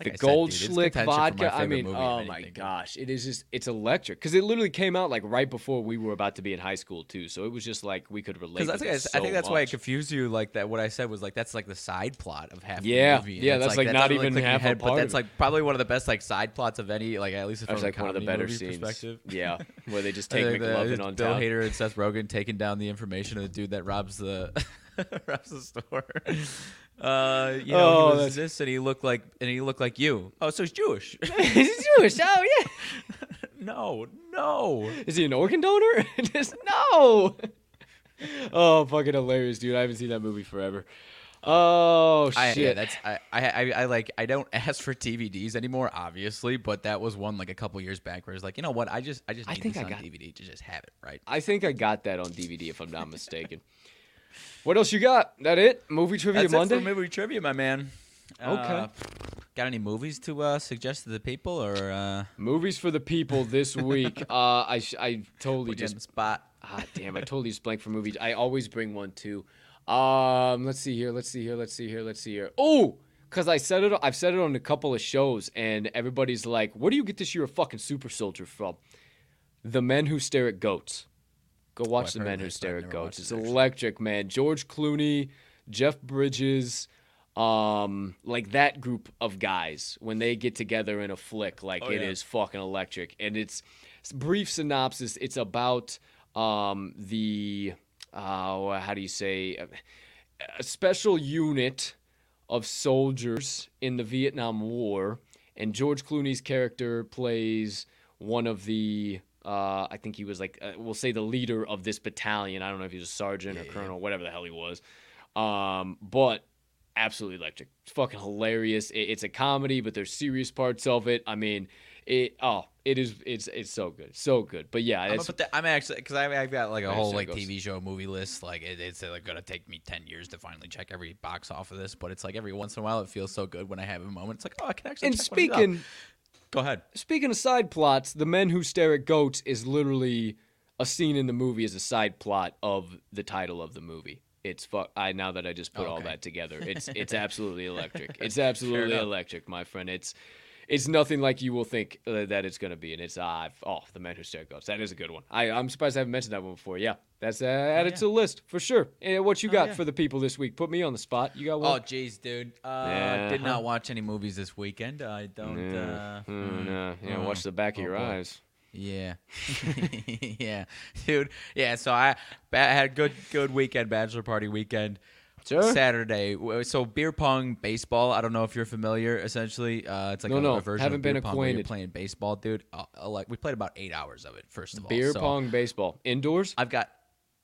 Like the I said, gold dude, contention for my vodka. I mean, oh my gosh, it is just it's electric because it literally came out like right before we were about to be in high school too. So it was just like we could relate. Because I think, I, so I think that's why it confused you. Like that, what I said was like that's like the side plot of half Yeah, the movie. yeah, that's, like, that not doesn't really even your half a head, part But that's like probably one of the best like side plots of any like at least from like a one of the better scenes. perspective. Yeah, where they just take McLovin on Bill. Hader and Seth Rogen taking down the information of the dude that the robs the store. Uh, you know, Oh, he was this, and he looked like, and he looked like you. Oh, so he's Jewish? He's Jewish. Oh yeah. no, no. Is he an organ donor? just no. Oh, fucking hilarious, dude! I haven't seen that movie forever. Oh I, shit! yeah, that's I, I, I, I like. I don't ask for DVDs anymore, obviously, but that was one like a couple years back where it's like, you know what? I just, I just I need think I on got- DVD to just have it, right? I think I got that on DVD if I'm not mistaken. What else you got? That it? Movie trivia That's Monday? it for movie trivia, my man. Okay. Uh, got any movies to uh, suggest to the people, or uh, Movies for the people this week. uh, I sh- I totally put you on just the spot? ah damn I totally just blank for movies. I always bring one too. Um, let's see here. Let's see here. Let's see here. Let's see here. Oh, cause I said it. I've said it on a couple of shows, and everybody's like, "Where do you get this? You're a fucking super soldier from?" The Men Who Stare at Goats. Go watch I've The Men Who Stare at Goats. It's electric, man. George Clooney, Jeff Bridges, um, like that group of guys when they get together in a flick, like Oh, it yeah. is fucking electric. And it's, it's brief synopsis. It's about um the uh how do you say a special unit of soldiers in the Vietnam War, and George Clooney's character plays one of the. Uh, I think he was like, uh, we'll say the leader of this battalion. I don't know if he was a sergeant or colonel, whatever the hell he was. Um, but absolutely electric. It's fucking hilarious. It, it's a comedy, but there's serious parts of it. I mean, it. Oh, it is. It's it's so good, so good. But yeah, I'm, it's, put that- I'm actually because I've got like a whole like goes. TV show movie list. Like it, it's like gonna take me ten years to finally check every box off of this, but it's like every once in a while it feels so good when I have a moment. It's like oh, I can actually. and check one of these out. speaking. Go ahead. Speaking of side plots, the men who stare at goats is literally a scene in the movie as a side plot of the title of the movie. It's fuck. I now that I just put oh, all that together, it's it's absolutely electric. It's absolutely electric, my friend. It's it's nothing like you will think uh, that it's gonna be, and it's uh, oh, the man who stare at goats. That is a good one. I I'm surprised I haven't mentioned that one before. Yeah, that's uh, added yeah. to the list for sure. And what you Oh, got yeah. for the people this week? Put me on the spot. You got Oh one? jeez, dude. Uh, Yeah, Did not watch any movies this weekend. I don't. yeah, Uh, Mm, mm, no. yeah. mm. Watch the back of Oh, your boy. eyes. Yeah, yeah, dude. Yeah, so I, ba- I had a good, good weekend, bachelor party weekend. Sure. Saturday. So beer pong, baseball. I don't know if you're familiar. Essentially, uh, it's like No, a, no, a version haven't of been beer pong where you're playing baseball, dude. Uh, uh, like we played about eight hours of it. First of all, Beer So pong baseball indoors. I've got.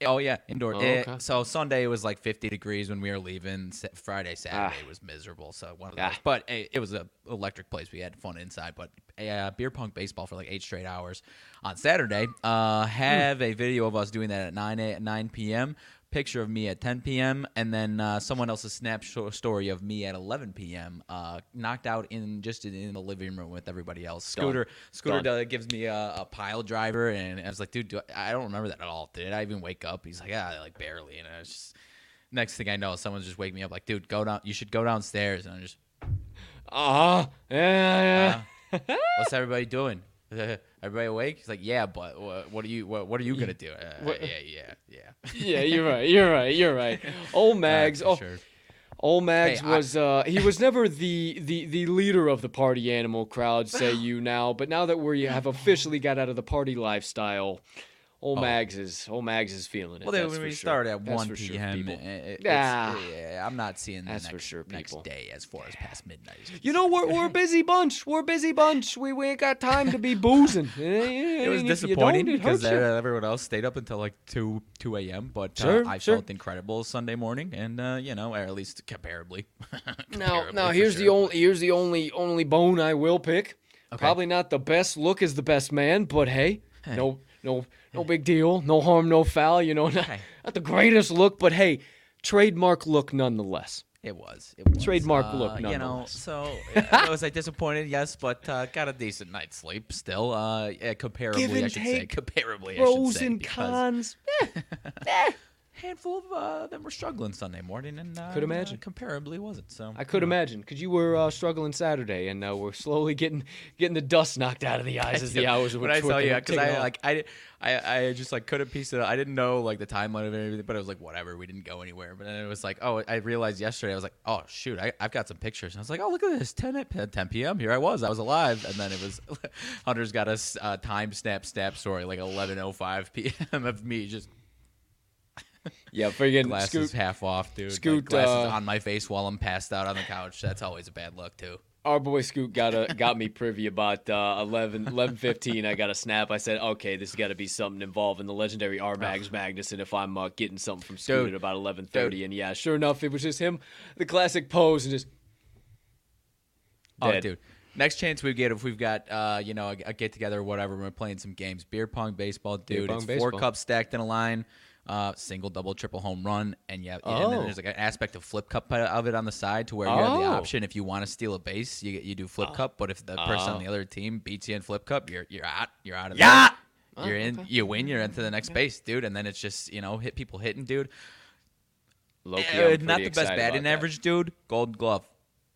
Oh yeah, indoor. Oh, Eh, okay. so Sunday it was like 50 degrees when we were leaving. Friday, Saturday Ah. was miserable. So one of Ah. those. But eh, it was a electric place. We had fun inside. But uh, beer pong baseball for like eight straight hours on Saturday. Uh, have a video of us doing that at 9 a, 9 p.m. Picture of me at 10 p.m. and then uh, someone else's snapshot story of me at 11 p.m. Uh, knocked out in just in, in the living room with everybody else. Scooter Scooter Done. gives me a, a pile driver, and I was like, dude, do I, I don't remember that at all. Did I even wake up? He's like, yeah, like barely. And I was just next thing I know, someone's just waking me up like, dude, go down. You should go downstairs. And I'm just, Uh huh. Yeah, yeah. uh, what's everybody doing? everybody awake? He's like, yeah, but what, what are you? What, what are you gonna do? Uh, yeah, yeah, yeah. yeah, you're right. You're right. You're right. Old Mags. Uh, oh, sure. Old Mags Hey, I- was uh he was never the, the the leader of the party animal crowd, say you now, but now that we have officially got out of the party lifestyle, Old Mags is Old Mags is feeling it. Oh. Well, then when we sure. start at That's 1 for sure, p.m., people. eh, eh, it's- Ah. yeah, I'm not seeing the That's next, for sure, next day as far as past midnight. You know, we're, we're a busy bunch. We're a busy bunch. We, we ain't got time to be boozing. It was disappointing because uh, everyone else stayed up until like two two a.m. But uh, I sure. felt incredible Sunday morning, and uh, you know, or at least comparably. Now, Comparably, now here's the only here's the only only bone I will pick. Probably not the best look as the best man, but hey, no no no big deal. No harm, no foul. You know, not, not the greatest look, but hey, trademark look nonetheless. It was. It was. Trademark uh, look, You know, nonetheless. so uh, was I disappointed? Yes, but uh, got a decent night's sleep still. Uh, yeah, comparably, I should say. take. Comparably, I should say. Pros and because cons. handful of uh, them were struggling Sunday morning, and uh, Could imagine. uh, comparably wasn't. So I could imagine, because you were uh, struggling Saturday, and uh, we're slowly getting getting the dust knocked out of the eyes as the hours were I tell you, because I off. like I, I I just like couldn't piece it. I didn't know like the timeline of everything, but I was like, whatever. We didn't go anywhere. But then it was like, oh, I realized yesterday. I was like, oh shoot, I, I've got some pictures. And I was like, oh look at this, 10 at 10 p.m. Here I was, I was alive. And then it was Hunter's got a uh, time snap snap story like 11:05 p.m. of me just yeah, friggin' glasses Scoot, half off, dude. like, Scoot, glasses uh, on my face while I'm passed out on the couch. That's always a bad look too. our boy Scoot got a got me privy about uh, 11, 11:15. I got a snap. I said, "Okay, this has got to be something involving the legendary R Mags Magnuson." If I'm uh, getting something from Scoot Dude. at about eleven thirty, and yeah, sure enough, it was just him, the classic pose, and just Oh, dude. Next chance we get if we've got uh, you know a, a get together or whatever, we're playing some games. Beer pong, baseball, dude. pong, it's baseball. four cups stacked in a line, uh, single, double, triple home run, and yeah, and then Oh. there's like an aspect of flip cup of it on the side to where you have the Oh. option if you want to steal a base, you you do flip cup. But if the person on the other team beats you in flip cup, you're you're out. You're out of Yeah! there. You're in. You win. You're into the next base, dude. And then it's just you know hit people hitting, dude. low key. Uh, not the best batting average, dude. Gold glove,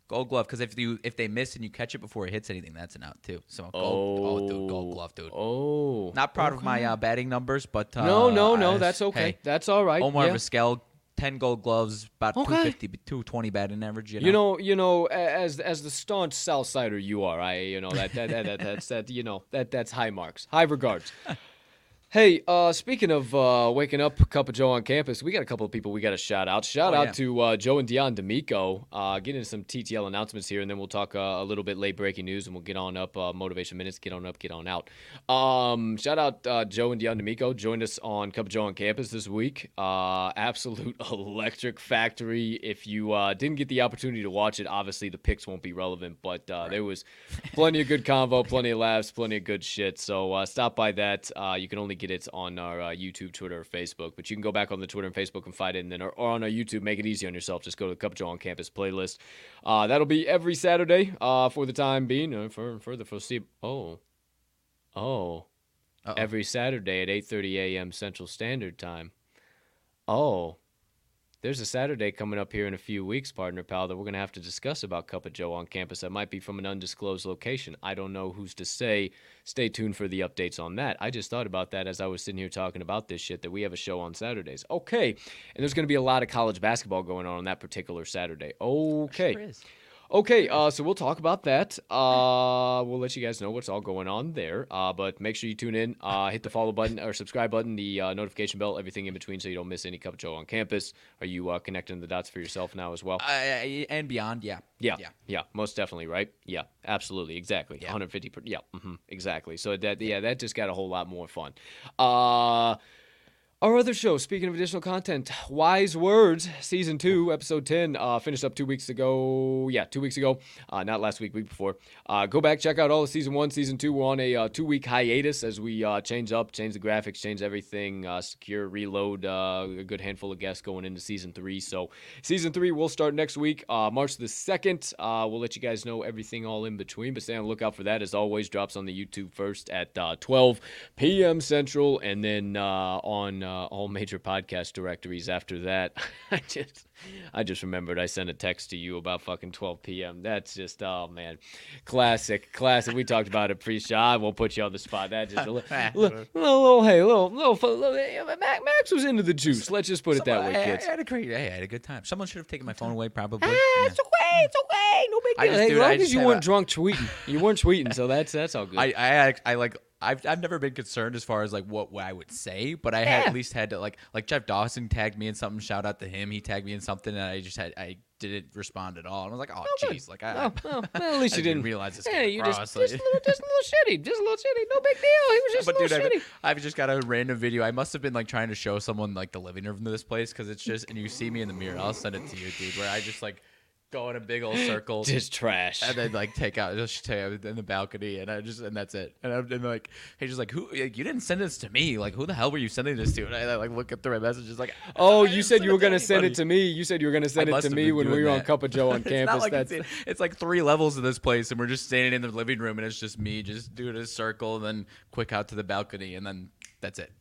gold glove. Because if you if they miss and you catch it before it hits anything, that's an out too. So gold, oh, dude, gold glove, dude. Oh, Not proud of my uh, batting numbers, but uh, no, no, no, that's okay. hey, that's all right. Omar yeah. Vizquel, ten gold gloves, about Okay. 250, 220 batting average. You know, You know, you know, as as the staunch South Sider you are, I, you know, that that, that, that that's that, you know, that that's high marks, high regards. Hey, uh, speaking of uh, waking up, Cup of Joe on campus, we got a couple of people we got to shout out. Shout Oh, out yeah. to uh, Joe and Dion D'Amico. Uh, get into some TTL announcements here, and then we'll talk uh, a little bit late breaking news, and we'll get on up uh, motivation minutes. Get on up, get on out. Um, shout out uh, Joe and Dion D'Amico. Joined us on Cup of Joe on campus this week. Uh, absolute electric factory. If you uh, didn't get the opportunity to watch it, obviously the picks won't be relevant, but uh, there was plenty of good convo, plenty of laughs, plenty of good shit. So uh, stop by that. Uh, you can only get it on our uh, YouTube, Twitter, or Facebook, but you can go back on the Twitter and Facebook and find it, and then or, or on our YouTube, make it easy on yourself. Just go to the Cup Joe on Campus playlist. Uh, that'll be every Saturday uh, for the time being, uh, for for the foreseeable. Oh, oh, Uh-oh. every Saturday at 8:30 a.m. Central Standard Time. Oh, there's a Saturday coming up here in a few weeks, partner pal, that we're going to have to discuss about Cup of Joe on campus. That might be from an undisclosed location. I don't know who's to say. Stay tuned for the updates on that. I just thought about that as I was sitting here talking about this shit that we have a show on Saturdays. Okay. And there's going to be a lot of college basketball going on on that particular Saturday. Okay. Sure. Okay, uh, so we'll talk about that. Uh, we'll let you guys know what's all going on there. Uh, but make sure you tune in. Uh, hit the follow button or subscribe button, the uh, notification bell, everything in between, so you don't miss any Cup of Joe on campus. Are you uh, connecting the dots for yourself now as well? Uh, and beyond, yeah. Yeah, Yeah. yeah, most definitely, right? Yeah, absolutely, exactly, Yeah. 150. Per, yeah, hmm exactly. So that, yeah, that just got a whole lot more fun. Our other show, speaking of additional content, Wise Words, season two, episode 10, uh, finished up two weeks ago. Yeah, two weeks ago. Uh, not last week, week before. Uh, go back, check out all of season one, season two. We're on a uh, two week hiatus as we uh, change up, change the graphics, change everything, uh, secure, reload a good handful of guests going into season three. So, season three will start next week, March the 2nd. Uh, we'll let you guys know everything all in between, but stay on the lookout for that. As always, drops on the YouTube first at uh, 12 p.m. Central, and then on uh, all major podcast directories after that. I just, I just remembered I sent a text to you about fucking 12 p.m. That's just, oh man, classic, classic. We talked about it pre-show. I won't put you on the spot. That just a little, little, little, hey, little, little, little, little Max, Max was into the juice. Let's just put it that way, kids. I had a great, I had a good time. Someone should have taken my phone away, probably. Ah, Yeah. it's okay, it's okay, no big deal. Hey, as long I as you weren't drunk tweeting, you weren't tweeting, so that's that's all good. I, I, I like, I've, I've never been concerned as far as like what, what I would say, but I had Yeah. at least had to like, like Jeff Dawson tagged me in something. Shout out to him. He tagged me in something, and I just had, I didn't respond at all. And I was like, oh, jeez, like I, Oh, well, well, at least you didn't didn't realize this Yeah, you just, just, a little, just a little shitty, just a little shitty. No big deal. He was just but a dude, little I've, shitty. I've just got a random video. I must have been like trying to show someone like the living room of this place because it's just, and you see me in the mirror. I'll send it to you, dude. Where I just like go in a big old circle. Just trash. and then like take out just take out in the balcony and I just and that's it and I'm and, like he's just like who like, you didn't send this to me like who the hell were you sending this to and I, I, like look up through my messages like Oh, you said you were gonna to send it to me. You said you were gonna send it to me when we doing were on. Cup of Joe on It's campus. like That's it's, it's like three levels of this place and we're just standing in the living room and it's just me just doing a circle and then quick out to the balcony and then that's it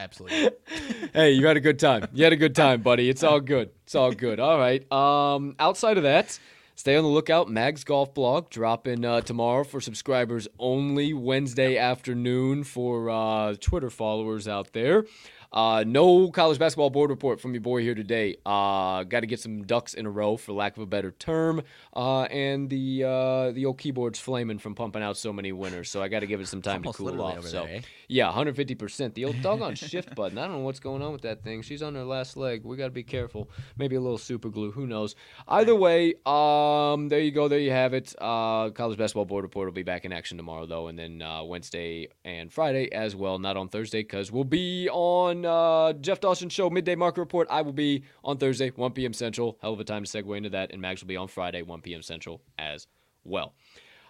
absolutely hey, you had a good time. You had a good time, buddy. It's all good. It's all good. All right. Um, outside of that, stay on the lookout. Mag's Golf Blog dropping uh, tomorrow for subscribers only. Wednesday afternoon for uh, Twitter followers out there. Uh, no college basketball board report from your boy here today. Uh, got to get some ducks in a row, for lack of a better term. Uh, and the uh, the old keyboard's flaming from pumping out so many winners, so I got to give it some time to cool off. So there, eh? yeah, 150%. The old doggone shift button. I don't know what's going on with that thing. She's on her last leg. We got to be careful. Maybe a little super glue. Who knows? Either way, um, there you go. There you have it. Uh, college basketball board report will be back in action tomorrow, though, and then uh, Wednesday and Friday as well. Not on Thursday because we'll be on uh, Jeff Dawson Show midday market report. I will be on Thursday, 1 p.m. Central. Hell of a time to segue into that. And Max will be on Friday, 1 p.m. Central as well.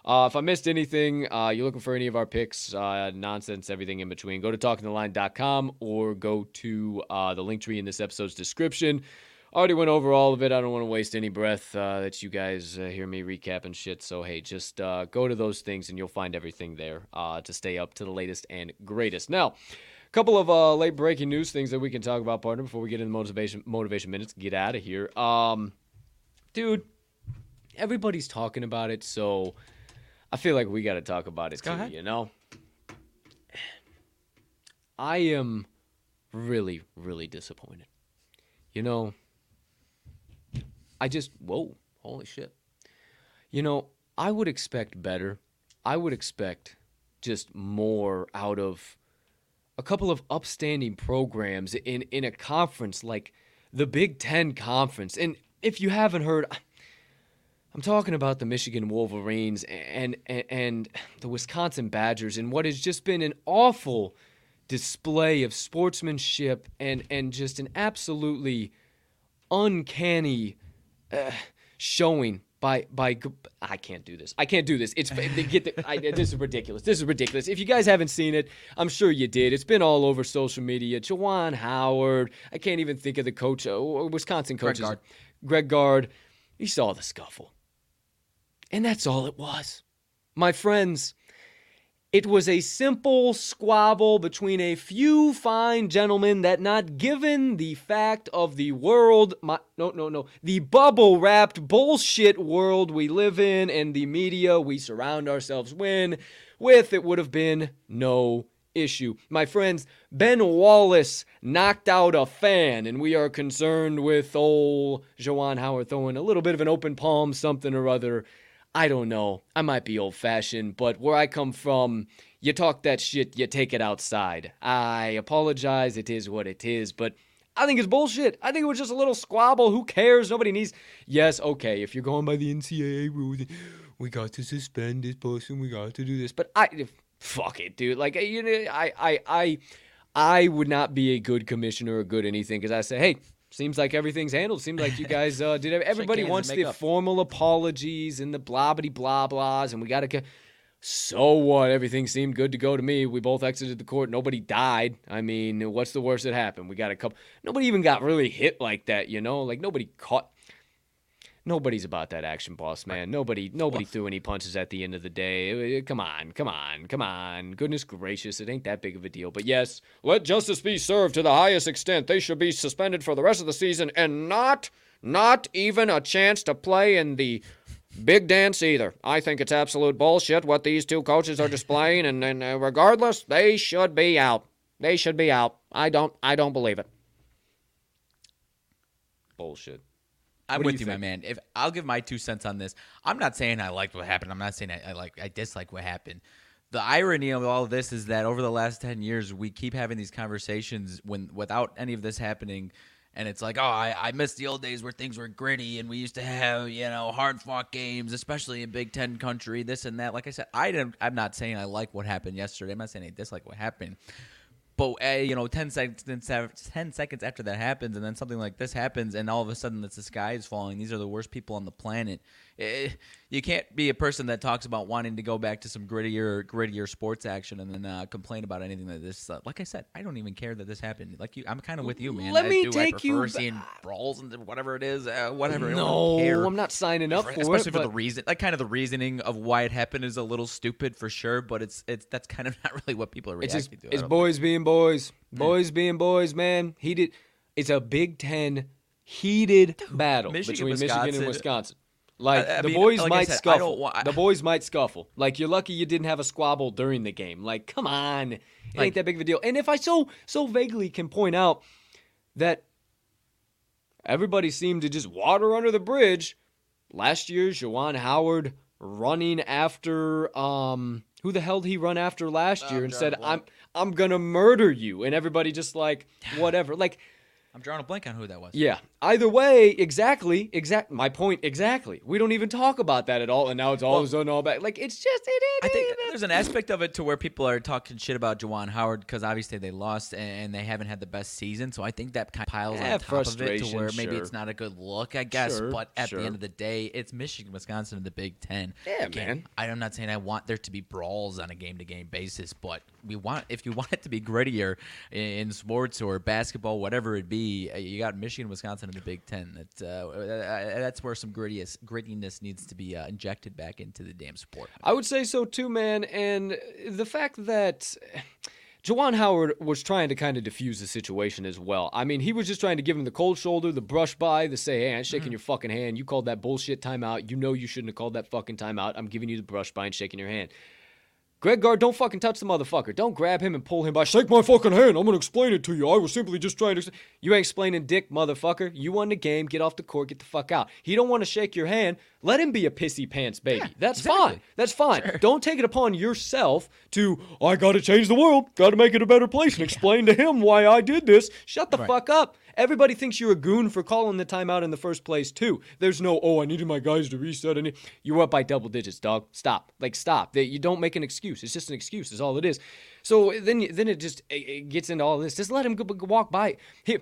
Uh, if I missed anything, uh, you're looking for any of our picks, uh, nonsense, everything in between, go to talkingtheline.com or go to uh, the link tree in this episode's description. Already went over all of it. I don't want to waste any breath uh, that you guys uh, hear me recap and shit. So, hey, just go to those things and you'll find everything there to stay up to the latest and greatest. Now, couple of uh, late breaking news things that we can talk about, partner, before we get into motivation motivation minutes. Get out of here, um, dude. Everybody's talking about it, so I feel like we got to talk about it go too. ahead. You know, I am really, really disappointed. You know, I just whoa, holy shit. You know, I would expect better. I would expect just more out of a couple of upstanding programs in in a conference like the Big 10 conference. And if you haven't heard I'm talking about the Michigan Wolverines and, and and the Wisconsin Badgers and what has just been an awful display of sportsmanship and and just an absolutely uncanny uh, showing by by I can't do this. I can't do this. It's they get the, I, this is ridiculous. This is ridiculous. If you guys haven't seen it, I'm sure you did. It's been all over social media. Juwan Howard. I can't even think of the coach, uh, Wisconsin Greg coaches. Gard. Greg Gard. He saw the scuffle. And that's all it was. My friends, it was a simple squabble between a few fine gentlemen that, not given the fact of the world, my, no, no, no, the bubble wrapped bullshit world we live in and the media we surround ourselves with, it would have been no issue. My friends, Ben Wallace knocked out a fan, and we are concerned with old Juwan Howard throwing a little bit of an open palm, something or other. I don't know. I might be old fashioned, but where I come from, you talk that shit, you take it outside. I apologize, it is what it is, but I think it's bullshit. I think it was just a little squabble. Who cares? Nobody needs. Yes, okay, if you're going by the NCAA rules, we got to suspend this person, we got to do this. But I, fuck it, dude. Like, you know, I, I, I, I would not be a good commissioner or good anything because I say, hey, seems like everything's handled. Seems like you guys uh, did. Everybody wants the up. formal apologies and the blah blah blah blahs, and we got to. So what? Everything seemed good to go to me. We both exited the court. Nobody died. I mean, what's the worst that happened? We got a couple. Nobody even got really hit like that, you know? Like nobody caught. Nobody's about that action, boss man. Nobody, nobody threw any punches at the end of the day. Come on, come on, come on. Goodness gracious, it ain't that big of a deal. But yes, let justice be served to the highest extent. They should be suspended for the rest of the season and not, not even a chance to play in the big dance either. I think it's absolute bullshit what these two coaches are displaying, and, and uh, regardless, they should be out. They should be out. I don't. I don't believe it. Bullshit. I'm with you, you my man. If I'll give my two cents on this, I'm not saying I liked what happened. I'm not saying I, I like I dislike what happened. The irony of all of this is that over the last ten years, we keep having these conversations when without any of this happening and it's like, oh, I, I miss the old days where things were gritty and we used to have, you know, hard fought games, especially in Big Ten country, this and that. Like I said, I didn't, I'm not saying I like what happened yesterday. I'm not saying I dislike what happened. But uh, you know, 10 seconds, 10 seconds after that happens, and then something like this happens, and all of a sudden, the sky is falling. These are the worst people on the planet. It, eh, you can't be a person that talks about wanting to go back to some grittier, grittier sports action, and then uh, complain about anything like this. Uh, like I said, I don't even care that this happened. Like you, I'm kind of with you, man. Let I me do. take I prefer you seeing brawls and whatever it is, uh, whatever. No, I'm not signing up for especially it. Especially for the reason, like kind of the reasoning of why it happened is a little stupid for sure. But it's it's that's kind of not really what people are reacting it's just, to. It's boys think. being boys. Boys being boys, man. Heated. It's a Big Ten heated Dude, battle Michigan, between Wisconsin. Michigan and Wisconsin. Like I, I the mean, boys like might said, scuffle. Want, the boys might scuffle. Like you're lucky you didn't have a squabble during the game. Like come on, it like, ain't that big of a deal. And if I so so vaguely can point out that everybody seemed to just water under the bridge last year, Juwan Howard running after um who the hell did he run after last year and said I'm I'm gonna murder you and everybody just like whatever like I'm drawing a blank on who that was. Yeah. Either way, exactly, exact. My point, exactly. We don't even talk about that at all, and now it's all well, all back. Like it's just. It, it, I think there's an aspect of it to where people are talking shit about Juwan Howard because obviously they lost and they haven't had the best season. So I think that kind of piles yeah, on top of it to where maybe sure. it's not a good look, I guess. Sure, but at sure. the end of the day, it's Michigan, Wisconsin, in the Big Ten. Yeah, Again, man. I'm not saying I want there to be brawls on a game-to-game basis, but we want if you want it to be grittier in sports or basketball, whatever it be, uh, you got Michigan, Wisconsin in the Big Ten. That uh, uh, that's where some grittiness grittiness needs to be uh, injected back into the damn sport. I would say so too, man. And the fact that. Juwan Howard was trying to kind of diffuse the situation as well. I mean, he was just trying to give him the cold shoulder, the brush by, the say, hey, I'm shaking mm-hmm. your fucking hand. You called that bullshit timeout. You know you shouldn't have called that fucking timeout. I'm giving you the brush by and shaking your hand. Greg Gard, don't fucking touch the motherfucker. Don't grab him and pull him by. Shake my fucking hand. I'm gonna explain it to you. I was simply just trying to. You ain't explaining dick, motherfucker. You won the game. Get off the court. Get the fuck out. He don't want to shake your hand. Let him be a pissy pants baby. Yeah, That's exactly. fine. That's fine. Sure. Don't take it upon yourself to. I gotta change the world. Gotta make it a better place and explain to him why I did this. Shut the right. fuck up. Everybody thinks you're a goon for calling the timeout in the first place, too. There's no, oh, I needed my guys to reset. And you were up by double digits, dog. Stop. Like, stop. You don't make an excuse. It's just an excuse, is all it is. So then, then it just it gets into all this. Just let him walk by. Here.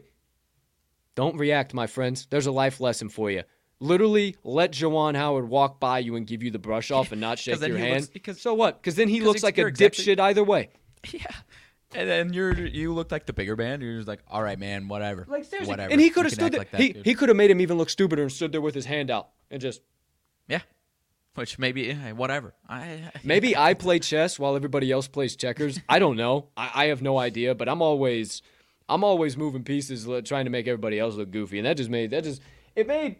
Don't react, my friends. There's a life lesson for you. Literally, let Juwan Howard walk by you and give you the brush off and not shake your hand. Looks, because, so what? Because then he looks like a exactly, dipshit either way. Yeah. And then you're you look like the bigger man. You're just like, all right, man, whatever, like seriously. whatever. And he could have stood there. Like that, he dude. he could have made him even look stupider and stood there with his hand out and just, yeah. Which maybe yeah, whatever. I maybe I play chess while everybody else plays checkers. I don't know. I, I have no idea. But I'm always I'm always moving pieces, trying to make everybody else look goofy, and that just made that just it made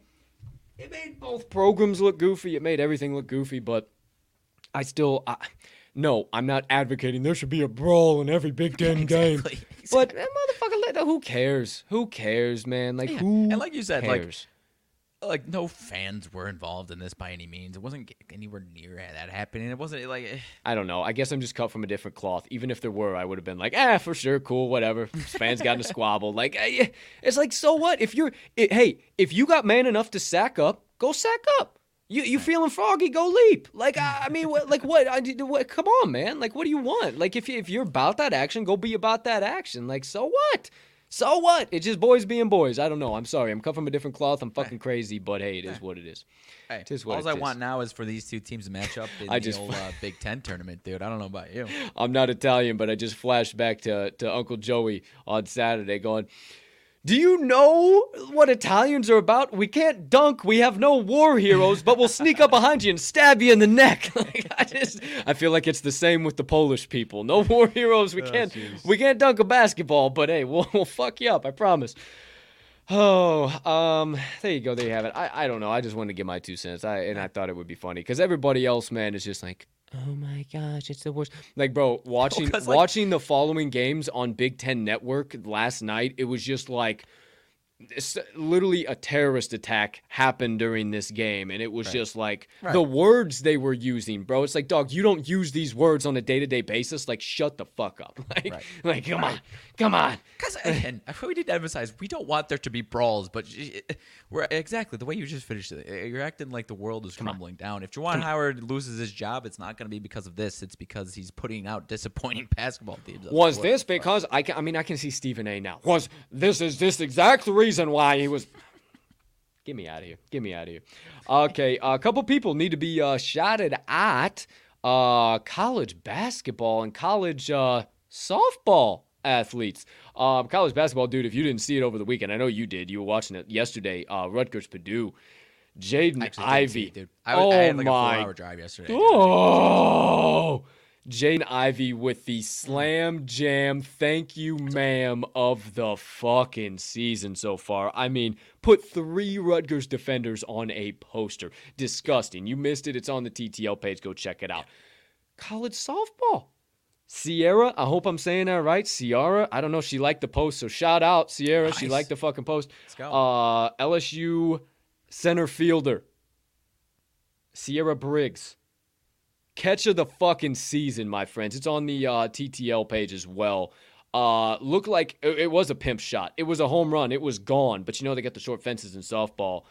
it made both programs look goofy. It made everything look goofy. But I still. I, No, I'm not advocating there should be a brawl in every Big Ten game. Exactly. But eh, motherfucker, who cares? Who cares, man? Like who? And like you said, like cares? like no fans were involved in this by any means. It wasn't anywhere near that happening. It wasn't like eh, I don't know. I guess I'm just cut from a different cloth. Even if there were, I would have been like, ah, for sure, cool, whatever. Fans got in a squabble. Like, eh, it's like, so what? If you're, it, hey, if you got man enough to sack up, go sack up. You you feeling froggy? Go leap. Like I, I mean, what, like what? I. What? Come on, man. Like what do you want? Like if you, if you're about that action, go be about that action. Like so what? So what? It's just boys being boys. I don't know. I'm sorry. I'm cut from a different cloth. I'm fucking crazy, but hey, it is what it is. hey, It is what all I is. want now is for these two teams to match up in I the just- old uh, Big Ten tournament, dude. I don't know about you. I'm not Italian, but I just flashed back to, to Uncle Joey on Saturday going, Do you know what Italians are about? We can't dunk. We have no war heroes, but we'll sneak up behind you and stab you in the neck. like, I just I feel like it's the same with the Polish people. No war heroes. We oh, can't we can't dunk a basketball, but hey, we'll, we'll fuck you up, I promise. Oh, um, there you go. There you have it. I, I don't know. I just wanted to give my two cents. I and I thought it would be funny because everybody else, man, is just like, oh my gosh, it's the worst. Like, bro, watching 'cause, like- watching the following games on Big Ten Network last night, it was just like. It's literally a terrorist attack happened during this game, and it was just like Right. the words they were using, bro. It's like, dog, you don't use these words on a day to day basis. Like, shut the fuck up. Like, Right. like, come on, come on. Because again, i we need to emphasize we don't want there to be brawls, but we're exactly the way you just finished it. eh, You're acting like the world is crumbling down. If Juwan Howard loses his job, it's not going to be because of this. It's because he's putting out disappointing basketball teams. Was this because I can? I mean, I can see Stephen A. now. Was this is this exact reason why he was? Get me out of here. Get me out of here. Okay, a couple people need to be uh, shouted at. Uh, college basketball and college uh, softball athletes. Um, college basketball, dude. If you didn't see it over the weekend, I know you did. You were watching it yesterday. Uh, Rutgers, Purdue, Jaden Actually, Ivey. it, dude. I, was, oh I had like a my four-hour drive yesterday. Oh, Jaden Ivey with the slam jam thank you, ma'am, of the fucking season so far. I mean, put three Rutgers defenders on a poster. Disgusting. You missed it. It's on the TTL page. Go check it out. College softball. Ciara, I hope I'm saying that right. Ciara, I don't know. She liked the post, so shout out Ciara. She liked the fucking post. Let's go. Uh, LSU center fielder Ciara Briggs. Catch of the fucking season, my friends. It's on the uh, TTL page as well. Uh, looked like it, it was a pimp shot. It was a home run. It was gone. But you know they got the short fences in softball.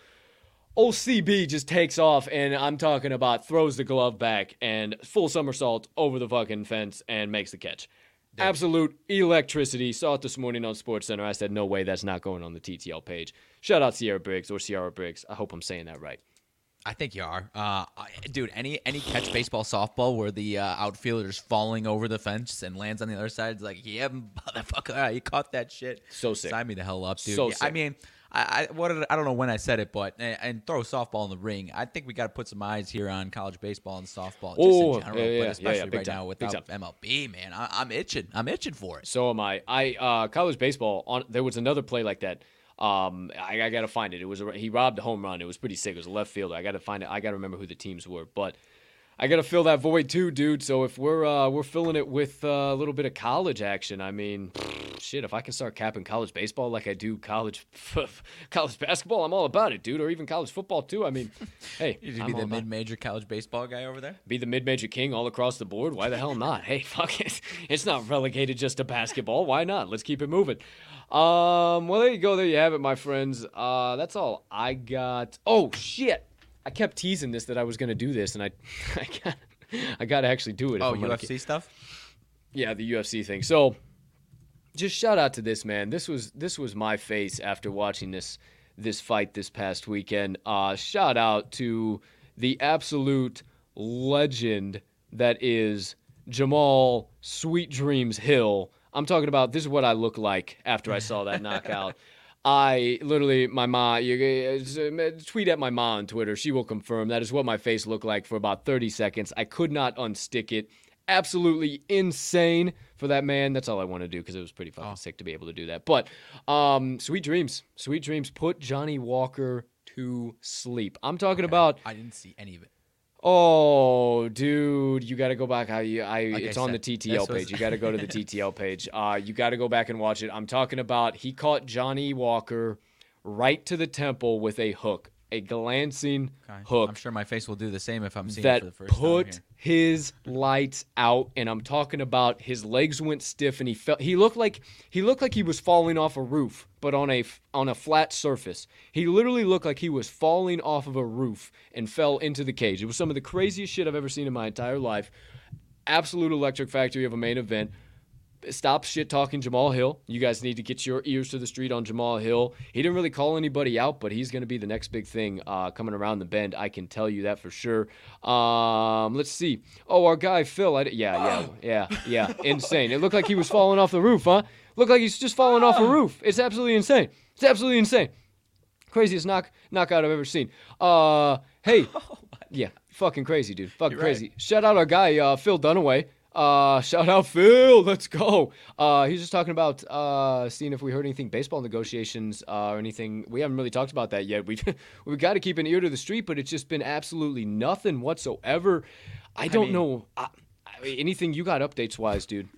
OCB just takes off, and I'm talking about throws the glove back and full somersault over the fucking fence and makes the catch. Absolute electricity. Saw it this morning on Sports Center. I said, no way, that's not going on the TTL page. Shout out Ciara Briggs or Ciara Briggs. I hope I'm saying that right. I think you are, uh, dude. Any any catch baseball softball where the uh, outfielder's falling over the fence and lands on the other side, it's like, yeah, motherfucker, you caught that shit. So sick. Sign me the hell up, dude. So Yeah, I mean, I, I what I don't know when I said it, but and, and throw softball in the ring. I think we got to put some eyes here on college baseball and softball, just Oh, in general, yeah, yeah, yeah, but yeah, especially big right time, now without MLB, man. I, I'm itching. I'm itching for it. So am I. I uh, college baseball. On there was another play like that. Um, I, I gotta find it. It was a, he robbed a home run. It was pretty sick. It was a left fielder. I gotta find it. I gotta remember who the teams were. But I gotta fill that void too, dude. So if we're uh, we're filling it with uh, a little bit of college action, I mean, shit. If I can start capping college baseball like I do college college basketball, I'm all about it, dude. Or even college football too. I mean, hey, You should I'm be the mid-major college baseball guy over there. be the mid-major king all across the board. Why the hell not? Hey, fuck it. It's not relegated just to basketball. Why not? Let's keep it moving. Um, well, there you go. There you have it, my friends. Uh, that's all I got. Oh shit! I kept teasing this that I was gonna do this, and I, I got, I got to actually do it. Oh, UFC stuff. yeah, the UFC thing. So, just shout out to this man. This was this was my face after watching this this fight this past weekend. Uh, shout out to the absolute legend that is Jamal Sweet Dreams Hill. I'm talking about this is what I look like after I saw that knockout. I literally, my mom, you uh, tweet at my mom on Twitter. She will confirm that is what my face looked like for about 30 seconds. I could not unstick it. Absolutely insane for that man. That's all I want to do because it was pretty fucking sick to be able to do that. But um, sweet dreams, sweet dreams. Put Johnny Walker to sleep. I'm talking about I didn't see any of it. Oh, dude, you got to go back. I, I Like it's I on the TTL page. You got to go to the TTL page. Uh, you got to go back and watch it. I'm talking about he caught Johnny Walker right to the temple with a hook, a glancing Okay. hook I'm sure my face will do the same if I'm seeing it that for the first time put here. his lights out and i'm talking about his legs went stiff and he felt he looked like he looked like he was falling off a roof but on a on a flat surface he literally looked like he was falling off of a roof and fell into the cage it was some of the craziest shit i've ever seen in my entire life absolute electric factory of a main event stop shit talking Jamal Hill. You guys need to get your ears to the street on Jamal Hill. He didn't really call anybody out, but he's going to be the next big thing uh, coming around the bend. I can tell you that for sure. Um, let's see. Oh, our guy Phil. I, yeah, yeah, yeah, yeah. Insane. It looked like he was falling off the roof, huh? Looked like he's just falling off a roof. It's absolutely insane. It's absolutely insane. Craziest knock knockout I've ever seen. Uh, hey, yeah, fucking crazy, dude. Fucking You're right. crazy. Shout out our guy uh, Phil Dunaway. Uh, shout out Phil. Let's go. Uh, he's just talking about uh, seeing if we heard anything baseball negotiations uh, or anything. We haven't really talked about that yet. We've we've got to keep an ear to the street, but it's just been absolutely nothing whatsoever. I don't mean- know. I, I mean, anything you got updates wise, dude?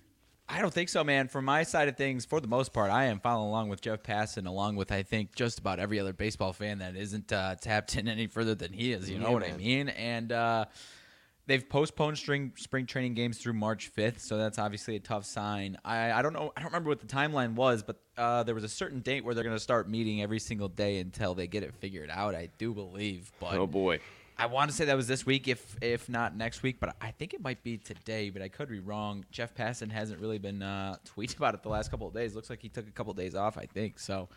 I don't think so, man. From my side of things, for the most part, I am following along with Jeff Passan, along with I think just about every other baseball fan that isn't uh, tapped in any further than he is. You know Yeah, what I mean? And uh, they've postponed spring spring training games through March fifth, so that's obviously a tough sign. I, I don't know. I don't remember what the timeline was, but uh, there was a certain date where they're going to start meeting every single day until they get it figured out. I do believe, but Oh boy. I want to say that was this week, if if not next week, but I think it might be today. But I could be wrong. Jeff Passan hasn't really been uh, tweeting about it the last couple of days. Looks like he took a couple of days off. I think so.